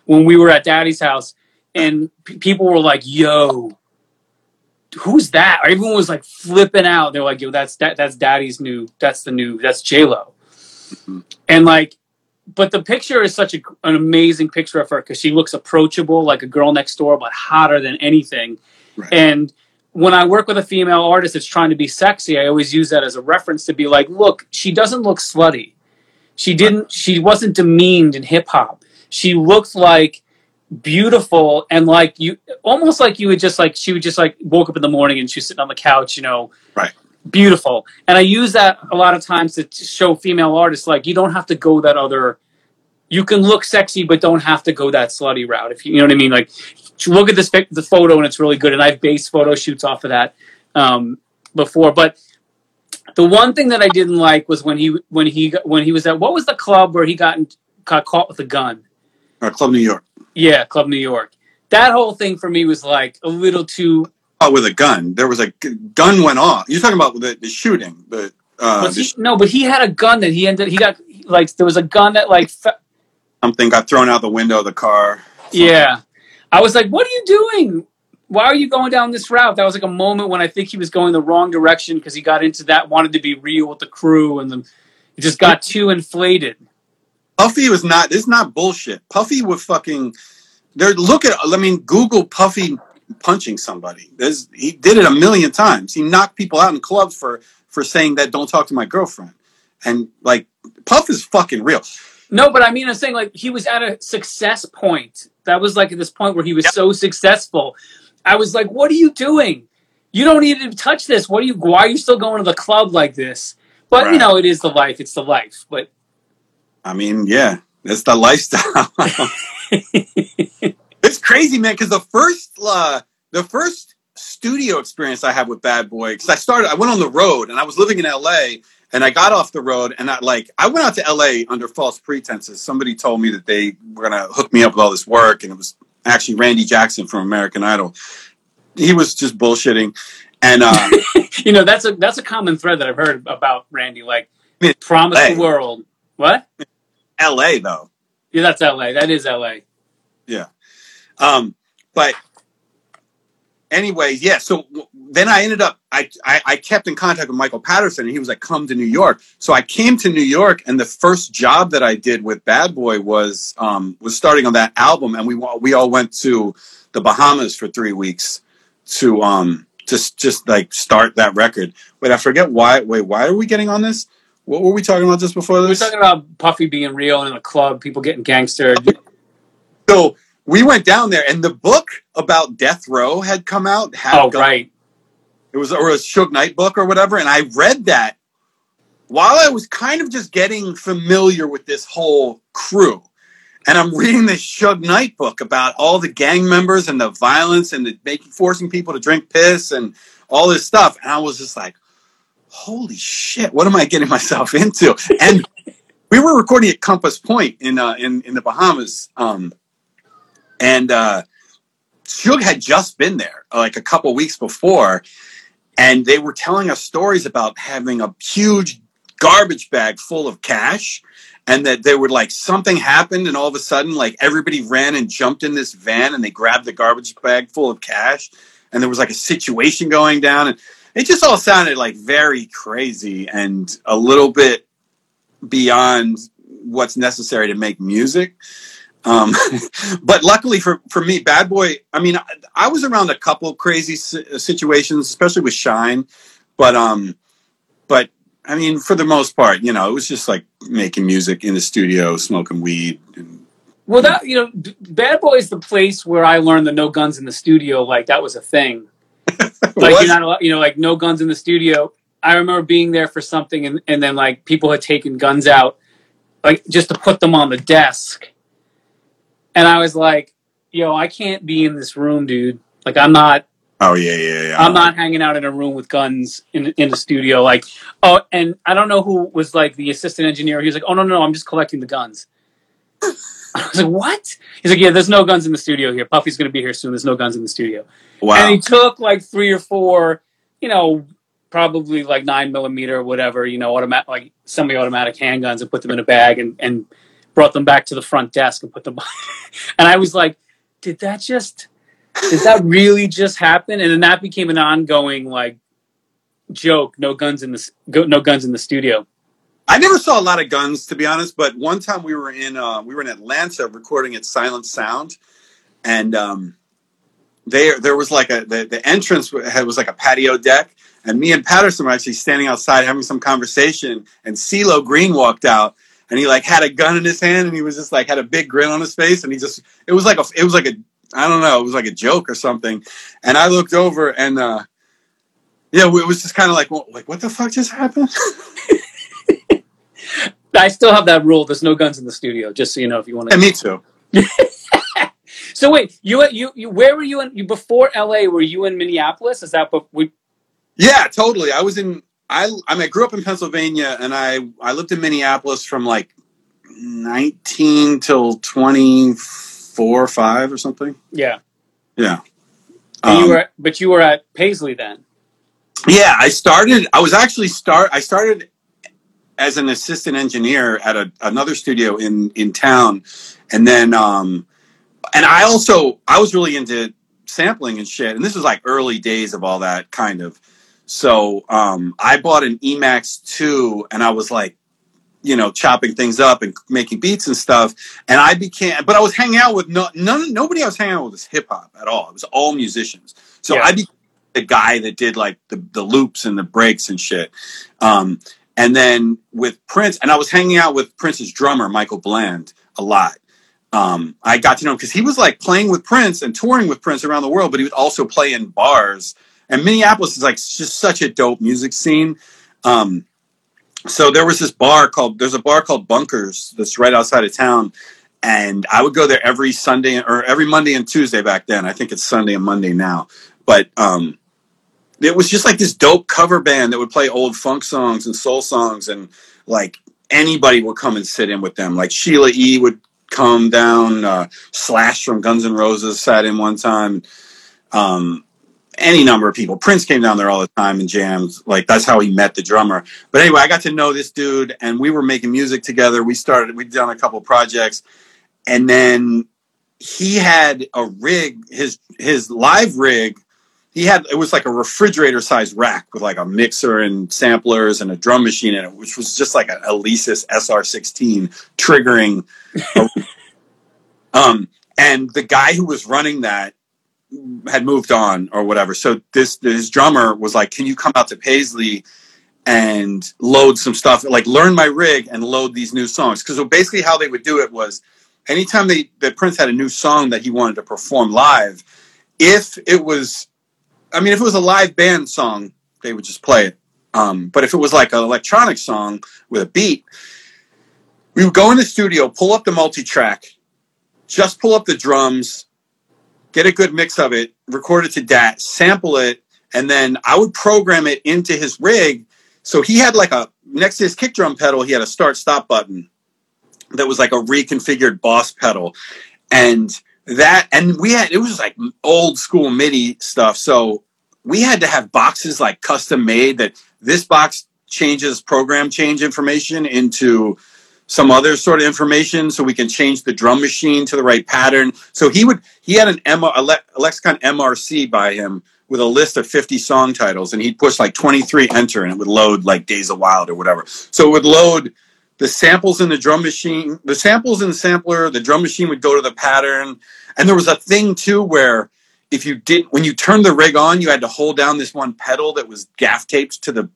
when we were at Daddy's house, and p- people were like, "Yo." Who's that? Everyone was like flipping out. They're like, "Yo, that's that, that's Daddy's new. That's the new. That's J Lo." Mm-hmm. And like, but the picture is such a, an amazing picture of her because she looks approachable, like a girl next door, but hotter than anything. Right. And when I work with a female artist that's trying to be sexy, I always use that as a reference to be like, look, she doesn't look slutty. She didn't. She wasn't demeaned in hip hop. She looked like beautiful and like you, almost like you would just like she would just like woke up in the morning and she's sitting on the couch, you know, right, beautiful. And I use that a lot of times to show female artists like you don't have to go that other. You can look sexy, but don't have to go that slutty route. If you, you know what I mean, like look at this the photo and it's really good. And I've based photo shoots off of that um, before. But the one thing that I didn't like was when he when he when he was at what was the club where he got got caught with a gun? Uh, club New York. Yeah, Club New York. That whole thing for me was like a little too. Oh, with a gun. There was a gun went off. You're talking about the, the shooting, but uh, he, no, but he had a gun that he ended. He got like there was a gun that like something got thrown out the window of the car. Something. Yeah, I was like, "What are you doing? Why are you going down this route?" That was like a moment when I think he was going the wrong direction because he got into that, wanted to be real with the crew, and then it just got too inflated. Puffy was not. This is not bullshit. Puffy would fucking. There. Look at. I mean, Google Puffy punching somebody. There's, he did it a million times. He knocked people out in clubs for for saying that don't talk to my girlfriend. And like Puff is fucking real. No, but I mean, I'm saying like he was at a success point. That was like at this point where he was yep. so successful. I was like, "What are you doing? You don't need to touch this. What are you? Why are you still going to the club like this?" But right. you know, it is the life. It's the life. But I mean, yeah, it's the lifestyle. it's crazy, man. Because the first, uh, the first studio experience I had with Bad Boy, because I started, I went on the road and I was living in LA and I got off the road and I like I went out to LA under false pretenses. Somebody told me that they were gonna hook me up with all this work, and it was actually Randy Jackson from American Idol. He was just bullshitting, and uh, you know that's a that's a common thread that I've heard about Randy. Like promise LA. the world. What? L.A. though. Yeah, that's L.A. That is L.A. Yeah, um, but anyway, yeah. So then I ended up, I, I, I, kept in contact with Michael Patterson, and he was like, "Come to New York." So I came to New York, and the first job that I did with Bad Boy was um, was starting on that album, and we we all went to the Bahamas for three weeks to um just just like start that record. Wait, I forget why. Wait, why are we getting on this? What were we talking about just before this? We are talking about Puffy being real in a club, people getting gangster. So we went down there, and the book about Death Row had come out. Had oh, right. It was or a Suge Knight book or whatever, and I read that while I was kind of just getting familiar with this whole crew. And I'm reading this Suge Knight book about all the gang members and the violence and the making forcing people to drink piss and all this stuff. And I was just like, holy shit, what am I getting myself into? And we were recording at Compass Point in uh, in in the Bahamas. Um, and uh, had just been there like a couple weeks before, and they were telling us stories about having a huge garbage bag full of cash and that they were like something happened and all of a sudden like everybody ran and jumped in this van and they grabbed the garbage bag full of cash and there was like a situation going down. And it just all sounded like very crazy and a little bit beyond what's necessary to make music um, but luckily for, for me, Bad Boy, I mean, I, I was around a couple crazy situations, especially with Shyne, but, um, but I mean, for the most part, you know, it was just like making music in the studio, smoking weed. And, well, that, you know, Bad Boy is the place where I learned the no guns in the studio. Like that was a thing. like you're not allowed, you know, like no guns in the studio. I remember being there for something and, and then like people had taken guns out, like just to put them on the desk and I was like, yo, I can't be in this room, dude. Like, I'm not. Oh yeah, yeah, yeah. I'm not hanging out in a room with guns in in the studio. Like, oh, and I don't know who was like the assistant engineer. He was like, oh no, no, I'm just collecting the guns. I was like, what? He's like, yeah, there's no guns in the studio here. Puffy's going to be here soon. There's no guns in the studio. Wow. And he took like three or four, you know, probably like nine millimeter or whatever, you know, automatic, like semi-automatic handguns and put them in a bag and, and brought them back to the front desk and put them. And I was like, did that just? Did that really just happen? And then that became an ongoing like joke. No guns in the no guns in the studio. I never saw a lot of guns, to be honest. But one time we were in uh, we were in Atlanta recording at Silent Sound, and um, there there was like a the, the entrance was like a patio deck, and me and Patterson were actually standing outside having some conversation, and CeeLo Green walked out, and he like had a gun in his hand and he was just like had a big grin on his face and he just it was like a it was like a I don't know it was like a joke or something. And I looked over and uh yeah it was just kind of like well, like what the fuck just happened? I still have that rule there's no guns in the studio just so you know if you want to yeah, me too. So wait you you you where were you in you before LA were you in Minneapolis? Is that we yeah totally I was in I I mean I grew up in Pennsylvania and I I lived in Minneapolis from like 19 till 24 or 5 or something. Yeah. Yeah. Um, you were but you were at Paisley then. Yeah, I started I was actually start I started as an assistant engineer at a, another studio in in town and then um and I also I was really into sampling and shit and this was like early days of all that kind of so um, I bought an Emax 2 and I was like you know, chopping things up and making beats and stuff. And I became, but I was hanging out with no, none, nobody I was hanging out with was hip hop at all. It was all musicians. So yeah. I became the guy that did like the, the loops and the breaks and shit. Um, and then with Prince, and I was hanging out with Prince's drummer, Michael Bland, a lot. Um, I got to know him because he was like playing with Prince and touring with Prince around the world, but he would also play in bars. And Minneapolis is like just such a dope music scene. Um, so there was this bar called there's a bar called Bunkers that's right outside of town, and I would go there every Sunday or every Monday and Tuesday back then. I think it's Sunday and Monday now, but um, it was just like this dope cover band that would play old funk songs and soul songs, and like anybody would come and sit in with them. Like Sheila E. would come down, uh, Slash from Guns N' Roses sat in one time. Um, any number of people. Prince came down there all the time and jams. Like that's how he met the drummer. But anyway, I got to know this dude, and we were making music together. We started. We'd done a couple projects, and then he had a rig. His his live rig. He had it was like a refrigerator sized rack with like a mixer and samplers and a drum machine in it, which was just like an Alesis SR16 triggering. um, and the guy who was running that had moved on or whatever. So this this drummer was like, "Can you come out to Paisley and load some stuff? Like learn my rig and load these new songs." Because basically, how they would do it was, anytime they that Prince had a new song that he wanted to perform live, if it was, I mean, if it was a live band song, they would just play it. Um, but if it was like an electronic song with a beat, we would go in the studio, pull up the multi track, just pull up the drums get a good mix of it, record it to DAT, sample it, and then I would program it into his rig. So he had like a next to his kick drum pedal, he had a start stop button that was like a reconfigured boss pedal. And that and we had it was like old school MIDI stuff. So we had to have boxes like custom made that this box changes program change information into some other sort of information so we can change the drum machine to the right pattern. So he would he had an M, a lexicon MRC by him with a list of 50 song titles and he'd push like 23 enter and it would load like Days of Wild or whatever. So it would load the samples in the drum machine, the samples in the sampler, the drum machine would go to the pattern. And there was a thing too where if you did when you turned the rig on, you had to hold down this one pedal that was gaff taped to the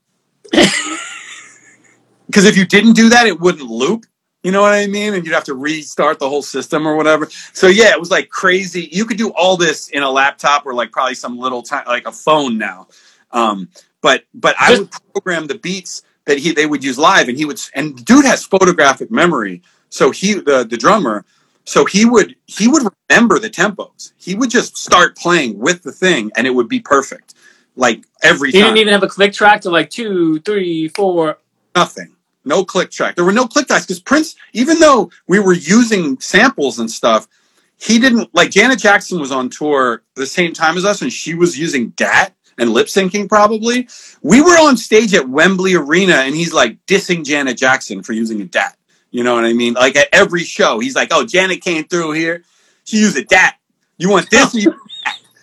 because if you didn't do that, it wouldn't loop. You know what I mean? And you'd have to restart the whole system or whatever. So yeah, it was like crazy. You could do all this in a laptop or like probably some little time, like a phone now. Um, but but I would program the beats that he they would use live, and he would and dude has photographic memory. So he the the drummer, so he would he would remember the tempos. He would just start playing with the thing, and it would be perfect. Like every. He time. didn't even have a click track to like two, three, four. Nothing no click track. There were no click tracks because Prince, even though we were using samples and stuff, he didn't like Janet Jackson was on tour the same time as us, and she was using DAT and lip syncing probably. We were on stage at Wembley Arena, and he's like dissing Janet Jackson for using a DAT. You know what I mean? Like at every show, he's like, "Oh, Janet came through here. She used a DAT. You want this? you,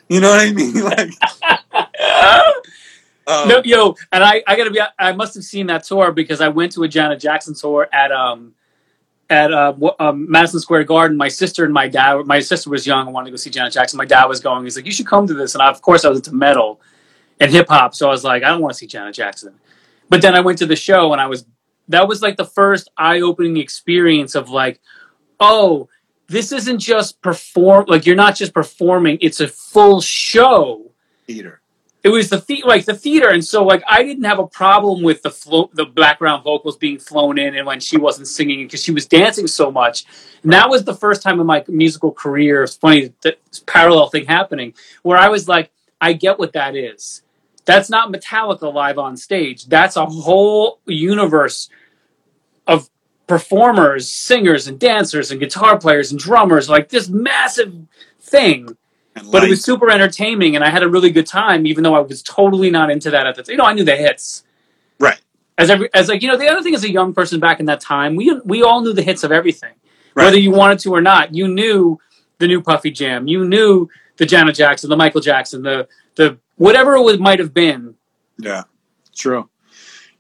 you know what I mean? Like." Um, no, yo, and I, I gotta be, I must have seen that tour because I went to a Janet Jackson tour at, um, at uh, um, Madison Square Garden. My sister and my dad, my sister was young and wanted to go see Janet Jackson. My dad was going. He's like, you should come to this. And I, of course, I was into metal and hip hop, so I was like, I don't want to see Janet Jackson. But then I went to the show, and I was, that was like the first eye opening experience of like, oh, this isn't just perform. Like you're not just performing; it's a full show. Theater it was the, the like the theater, and so like I didn't have a problem with the flow, the background vocals being flown in, and when she wasn't singing because she was dancing so much. And that was the first time in my musical career. It's funny that parallel thing happening where I was like, I get what that is. That's not Metallica live on stage. That's a whole universe of performers, singers, and dancers, and guitar players and drummers. Like this massive thing but it was super entertaining, and I had a really good time, even though I was totally not into that at the time. You know, I knew the hits. Right. As every, as like you know, the other thing as a young person back in that time, we we all knew the hits of everything, right. whether you wanted to or not. You knew the new Puffy Jam. You knew the Janet Jackson, the Michael Jackson, the the whatever it might have been. Yeah, true.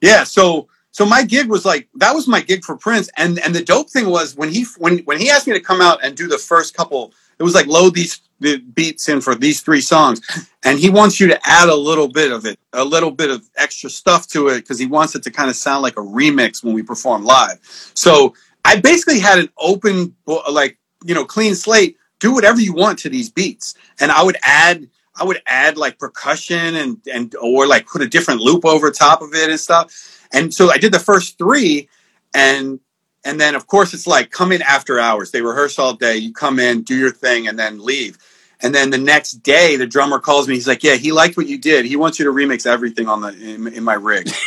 Yeah, so so my gig was like that was my gig for Prince, and and the dope thing was when he when when he asked me to come out and do the first couple, it was like load these the beats in for these three songs, and he wants you to add a little bit of it, a little bit of extra stuff to it because he wants it to kind of sound like a remix when we perform live. So I basically had an open like you know clean slate. Do whatever you want to these beats, and I would add I would add like percussion and and or like put a different loop over top of it and stuff. And so I did the first three, and and then of course it's like come in after hours. They rehearse all day. You come in, do your thing, and then leave. And then the next day, the drummer calls me. He's like, "Yeah, he liked what you did. He wants you to remix everything on the in, in my rig."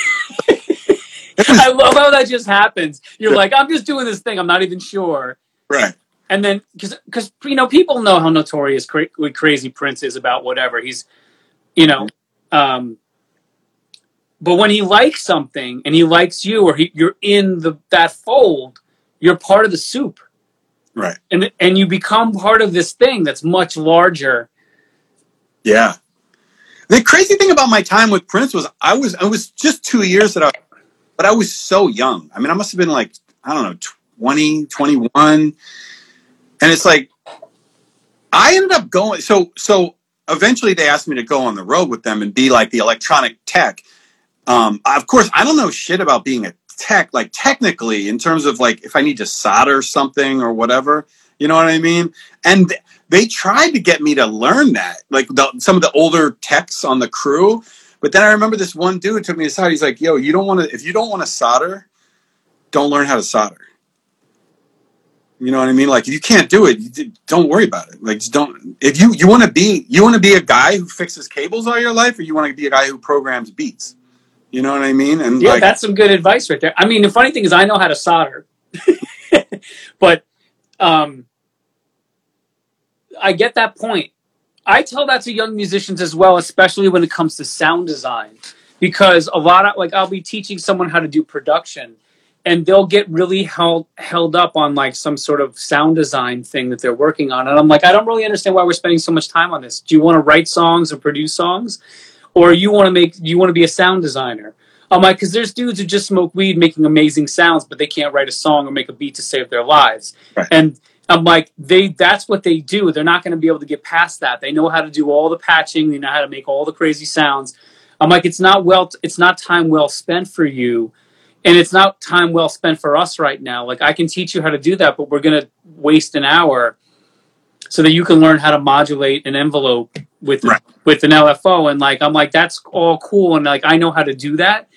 I love how that just happens. You're like, "I'm just doing this thing. I'm not even sure." Right. And then, because because you know, people know how notorious cra- crazy Prince is about whatever he's, you know, um, but when he likes something and he likes you or he, you're in the that fold, you're part of the soup. Right. And and you become part of this thing that's much larger. Yeah. The crazy thing about my time with Prince was I was I was just 2 years that I but I was so young. I mean, I must have been like I don't know, 20, 21. And it's like I ended up going so so eventually they asked me to go on the road with them and be like the electronic tech um, of course, I don't know shit about being a tech, like technically, in terms of like if I need to solder something or whatever. You know what I mean? And they tried to get me to learn that, like the, some of the older techs on the crew. But then I remember this one dude took me aside. He's like, "Yo, you don't want to. If you don't want to solder, don't learn how to solder." You know what I mean? Like if you can't do it, don't worry about it. Like just don't. If you you want to be you want to be a guy who fixes cables all your life, or you want to be a guy who programs beats. You know what I mean? And yeah, like, that's some good advice right there. I mean, the funny thing is, I know how to solder, but um, I get that point. I tell that to young musicians as well, especially when it comes to sound design, because a lot of like I'll be teaching someone how to do production, and they'll get really held held up on like some sort of sound design thing that they're working on, and I'm like, I don't really understand why we're spending so much time on this. Do you want to write songs and produce songs? Or you want to make you want to be a sound designer. I'm like, because there's dudes who just smoke weed making amazing sounds, but they can't write a song or make a beat to save their lives. Right. And I'm like, they that's what they do. They're not going to be able to get past that. They know how to do all the patching. They know how to make all the crazy sounds. I'm like, it's not well, it's not time well spent for you, and it's not time well spent for us right now. Like, I can teach you how to do that, but we're going to waste an hour so that you can learn how to modulate an envelope with right. with an LFO. And like I'm like that's all cool, and like I know how to do that.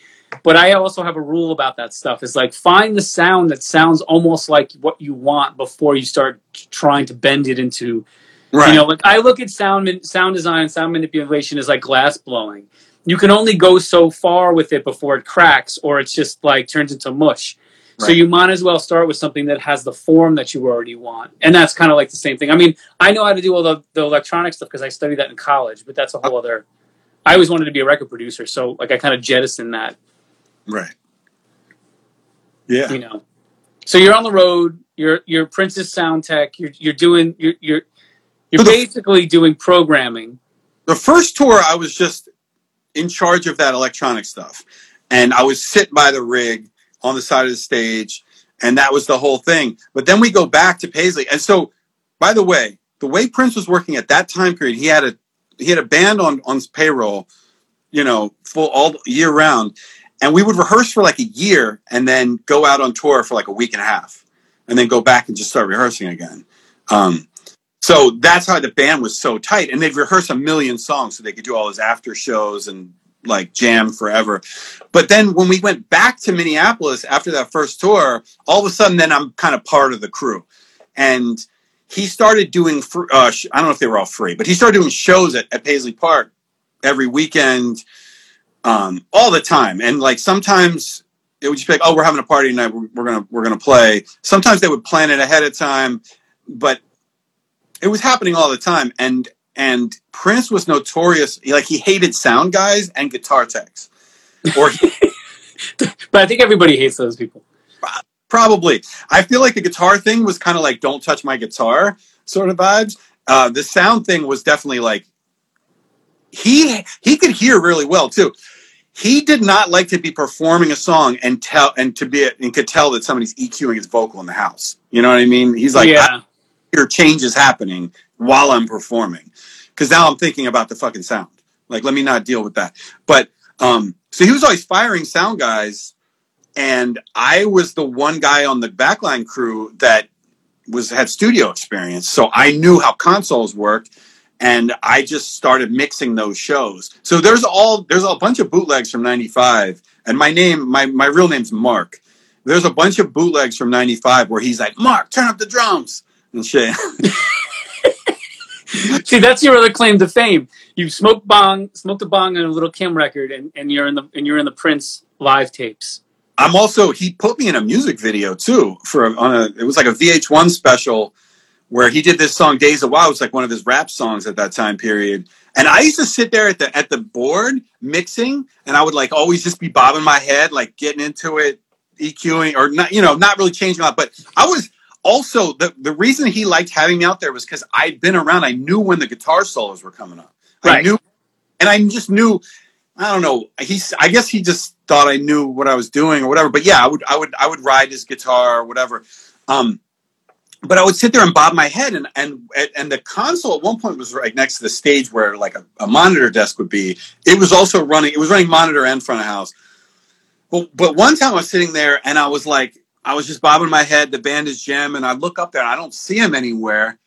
But I also have a rule about that stuff. Is like find the sound that sounds almost like what you want before you start trying to bend it into. Right. You know, like I look at sound sound design, sound manipulation as like glass blowing. You can only go so far with it before it cracks, or it's just like turns into mush. Right. So you might as well start with something that has the form that you already want. And that's kind of like the same thing. I mean, I know how to do all the, the electronic stuff because I studied that in college, but that's a whole other. I always wanted to be a record producer, so like I kind of jettisoned that. Right. Yeah. You know. So you're on the road. You're you're Prince's Sound Tech. You're you're doing you're you're you're so basically doing programming. The first tour, I was just in charge of that electronic stuff, and I was sit by the rig on the side of the stage, and that was the whole thing. But then we go back to Paisley, and so by the way, the way Prince was working at that time period, he had a he had a band on on payroll, you know, full all year round, and we would rehearse for like a year and then go out on tour for like a week and a half, and then go back and just start rehearsing again. Um, so that's how the band was so tight, and they'd rehearse a million songs so they could do all his after shows and like jam forever. But then when we went back to Minneapolis after that first tour, all of a sudden then I'm kind of part of the crew. And he started doing, uh, I don't know if they were all free, but he started doing shows at, at Paisley Park every weekend, um, all the time. And like sometimes it would just be like, oh, we're having a party tonight. We're, we're gonna we're gonna play. Sometimes they would plan it ahead of time, but it was happening all the time. And and Prince was notorious like he hated sound guys and guitar techs. Or he, but I think everybody hates those people. Probably. I feel like the guitar thing was kind of like "Don't touch my guitar" sort of vibes. Uh, the sound thing was definitely like he he could hear really well too. he did not like to be performing a song and tell and to be and could tell that somebody's EQing his vocal in the house. You know what I mean? He's like, yeah. hear changes happening while I'm performing. Cause now I'm thinking about the fucking sound. Like, let me not deal with that. But um, so he was always firing sound guys, and I was the one guy on the backline crew that was had studio experience. So I knew how consoles worked and I just started mixing those shows. So there's all there's a bunch of bootlegs from '95, and my name, my my real name's Mark. There's a bunch of bootlegs from '95 where he's like, "Mark, turn up the drums," and shit. See, that's your other claim to fame. You smoke bong, smoked a bong on a Lil' Kim record, and, and you're in the and you're in the Prince live tapes. I'm also he put me in a music video too for on a it was like a VH1 special where he did this song Days of Wild. It was like one of his rap songs at that time period. And I used to sit there at the at the board mixing, and I would like always just be bobbing my head, like getting into it, EQing or not, you know, not really changing a lot. But I was also the the reason he liked having me out there was because I'd been around. I knew when the guitar solos were coming up. Right. I knew, and I just knew. I don't know. He's. I guess he just thought I knew what I was doing or whatever. But yeah, I would. I would. I would ride his guitar or whatever. Um, but I would sit there and bob my head, and and and the console at one point was right next to the stage where like a, a monitor desk would be. It was also running. It was running monitor and front of house. But but one time I was sitting there and I was like, I was just bobbing my head. The band is jam, and I look up there and I don't see him anywhere.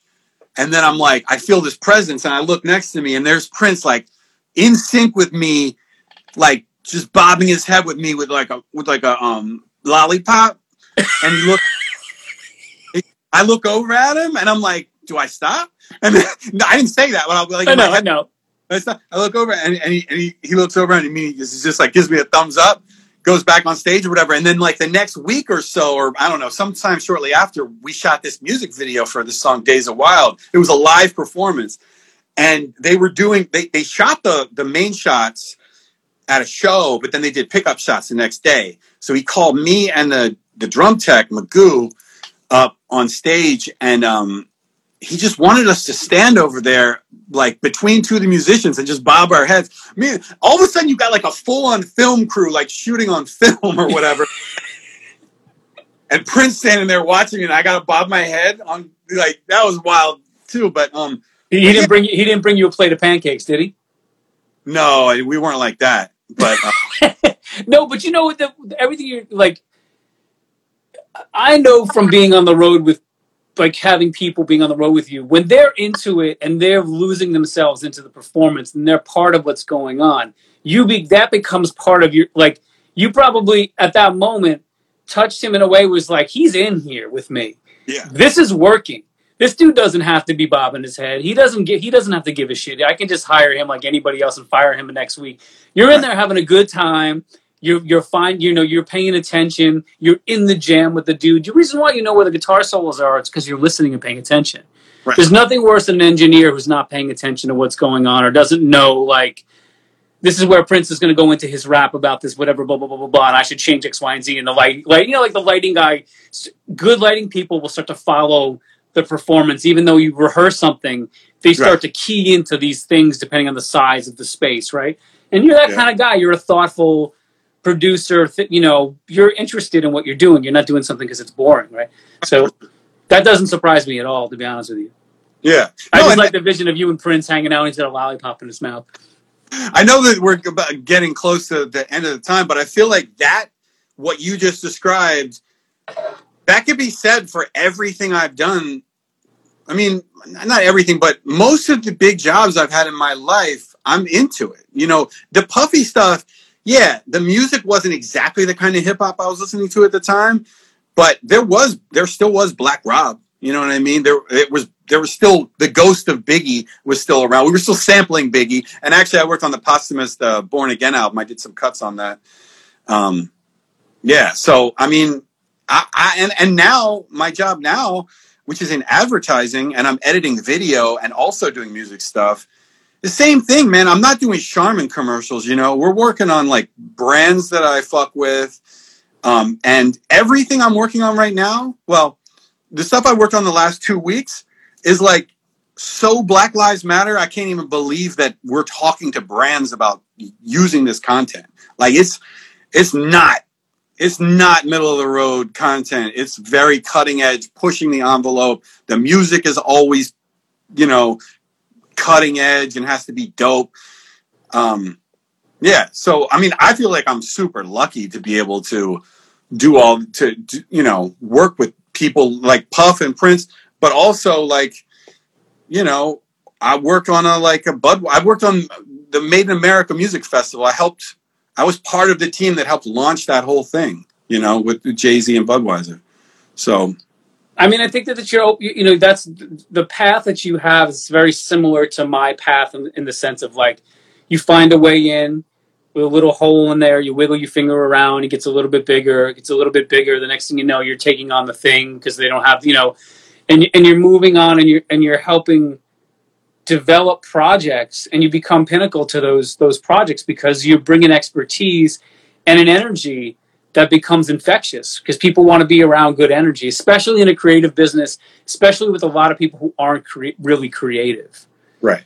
And then I'm like, I feel this presence, and I look next to me, and there's Prince, like in sync with me, like just bobbing his head with me with like a with like a um lollipop, and he looked. I look over at him and I'm like, do I stop? And then, no, I didn't say that. But I'll be like, I know, I know. I, stop. I look over and, and, he, and he, he looks over and he just, just like gives me a thumbs up, goes back on stage or whatever. And then like the next week or so, or I don't know, sometime shortly after, we shot this music video for the song Days of Wild. It was a live performance. And they were doing, they, they shot the, the main shots at a show, but then they did pickup shots the next day. So he called me and the, the drum tech, Magoo, up on stage and um, he just wanted us to stand over there like between two of the musicians and just bob our heads. I mean, all of a sudden you got like a full on film crew like shooting on film or whatever. and Prince standing there watching me and I gotta bob my head on like that was wild too. But um he, he didn't bring he didn't bring you a plate of pancakes, did he? No, we weren't like that. But uh, no, but you know what? Everything you're like I know from being on the road with like having people being on the road with you when they're into it and they're losing themselves into the performance and they're part of what's going on you be that becomes part of your like you probably at that moment touched him in a way was like he's in here with me. Yeah. This is working. This dude doesn't have to be bobbing his head. He doesn't get he doesn't have to give a shit. I can just hire him like anybody else and fire him the next week. You're in there having a good time you're you're fine. You know, you're paying attention. You're in the jam with the dude. The reason why you know where the guitar solos are, it's because you're listening and paying attention. Right. There's nothing worse than an engineer who's not paying attention to what's going on or doesn't know like this is where Prince is going to go into his rap about this, whatever, blah blah blah blah blah, and I should change X, Y, and Z. And the light, like you know, like the lighting guy, good lighting people will start to follow the performance, even though you rehearse something. They start right. to key into these things depending on the size of the space, right? And you're that yeah. kind of guy. You're a thoughtful producer, th- you know, you're interested in what you're doing. You're not doing something because it's boring, right? So that doesn't surprise me at all, to be honest with you. Yeah, I no, just like the vision of you and Prince hanging out. He's got a lollipop in his mouth. I know that we're getting close to the end of the time, but I feel like that what you just described that could be said for everything I've done. I mean, not everything, but most of the big jobs I've had in my life, I'm into it. You know, the puffy stuff yeah, the music wasn't exactly the kind of hip hop I was listening to at the time, but there was there still was Black Rob. You know what I mean? There it was there was still the ghost of Biggie was still around. We were still sampling Biggie, and actually, I worked on the posthumous uh, Born Again album. I did some cuts on that. Um, yeah, so I mean, I, I and and now my job now, which is in advertising, and I'm editing video and also doing music stuff the same thing, man. I'm not doing Charmin commercials. You know, we're working on like brands that I fuck with, um, and everything I'm working on right now. Well, the stuff I worked on the last two weeks is like so Black Lives Matter. I can't even believe that we're talking to brands about using this content. Like it's it's not it's not middle of the road content. It's very cutting edge, pushing the envelope. The music is always, you know, cutting edge and has to be dope. Um, yeah. So, I mean, I feel like I'm super lucky to be able to do all to, to you know, work with people like Puff and Prince, but also like, you know, I work on a like a Bud. I worked on the Made in America Music Festival. I helped I was part of the team that helped launch that whole thing, you know, with Jay Z and Budweiser. So, I mean, I think that, that you're, you know, that's the path that you have is very similar to my path in, in the sense of like, you find a way in with a little hole in there, you wiggle your finger around, it gets a little bit bigger, it gets a little bit bigger. The next thing you know, you're taking on the thing because they don't have, you know, and and you're moving on and you're and you're helping develop projects and you become pinnacle to those those projects because you bring an expertise and an energy that becomes infectious because people want to be around good energy especially in a creative business especially with a lot of people who aren't cre- really creative right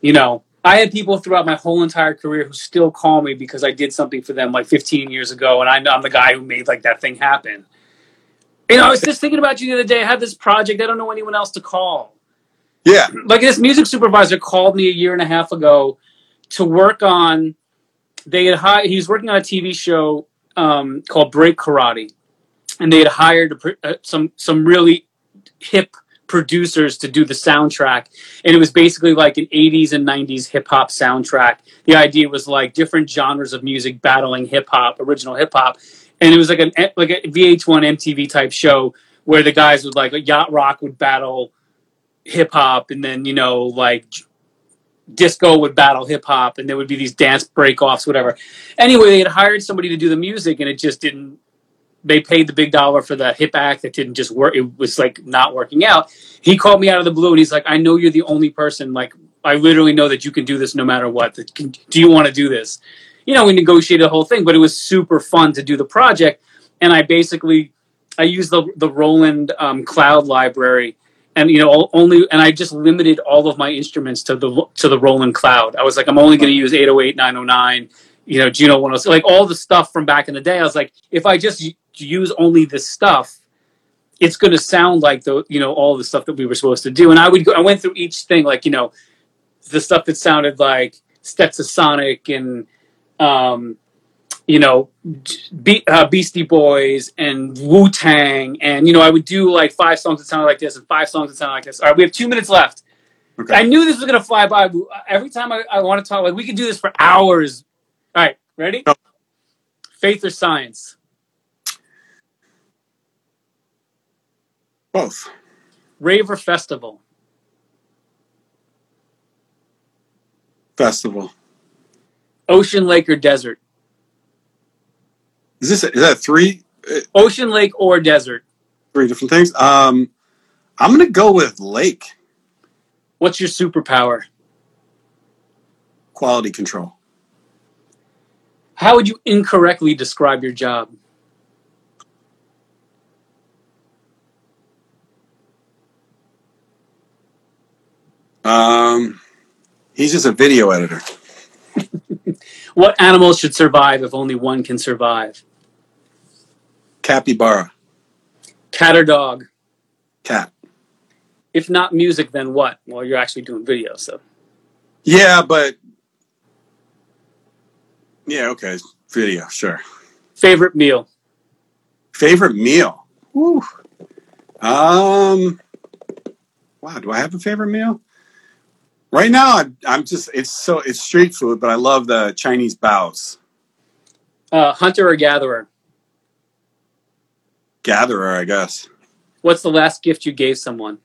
you know i had people throughout my whole entire career who still call me because i did something for them like 15 years ago and I, i'm the guy who made like that thing happen you know i was just thinking about you the other day i have this project i don't know anyone else to call yeah. Like this music supervisor called me a year and a half ago to work on. They had hired. He was working on a TV show um, called Break Karate, and they had hired uh, some some really hip producers to do the soundtrack, and it was basically like an '80s and '90s hip hop soundtrack. The idea was like different genres of music battling hip hop, original hip hop, and it was like an like a VH1 MTV type show where the guys would like yacht rock would battle hip hop, and then you know like disco would battle hip hop, and there would be these dance break offs, whatever. Anyway, they had hired somebody to do the music, and it just didn't. They paid the big dollar for the hip act that didn't just work. It was like not working out. He called me out of the blue, and he's like, "I know you're the only person. Like, I literally know that you can do this no matter what. Do you want to do this?" You know, we negotiated the whole thing, but it was super fun to do the project. And I basically, I used the the Roland um, Cloud Library and you know only and I just limited all of my instruments to the to the Roland Cloud. I was like, I'm only going to use 808, 909, you know, Juno 106, like all the stuff from back in the day. I was like, if I just use only this stuff, it's going to sound like the you know all the stuff that we were supposed to do. And I would go, I went through each thing, like you know, the stuff that sounded like Stetsasonic and um, you know, Be- uh, Beastie Boys and Wu Tang, and you know, I would do like five songs that sounded like this and five songs that sounded like this. All right, we have two minutes left. Okay. I knew this was gonna fly by. Every time I, I want to talk, like we could do this for hours. All right, ready? No. Faith or science? Both. Rave or festival? Festival. Ocean, lake, or desert? Is this is that three? Ocean, lake, or desert? Three different things. Um, I'm gonna go with lake. What's your superpower? Quality control. How would you incorrectly describe your job? Um, he's just a video editor. what animals should survive if only one can survive? Capybara. Cat or dog? Cat. If not music, then what? Well, you're actually doing video, so. Yeah, but. Yeah, okay. Video, sure. Favorite meal? Favorite meal? Woo. Um. Wow, do I have a favorite meal? Right now, I'm, I'm just, it's so, it's street food, but I love the Chinese baos. Uh, hunter or gatherer? Gatherer, I guess. What's the last gift you gave someone?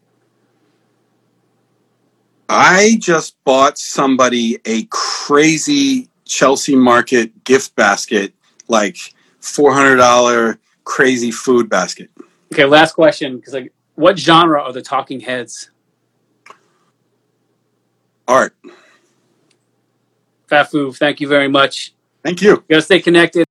I just bought somebody a crazy Chelsea Market gift basket, like four hundred dollar crazy food basket. Okay, last question. Because like, what genre are the Talking Heads? Art. Fafu, thank you very much. Thank you. You gotta stay connected.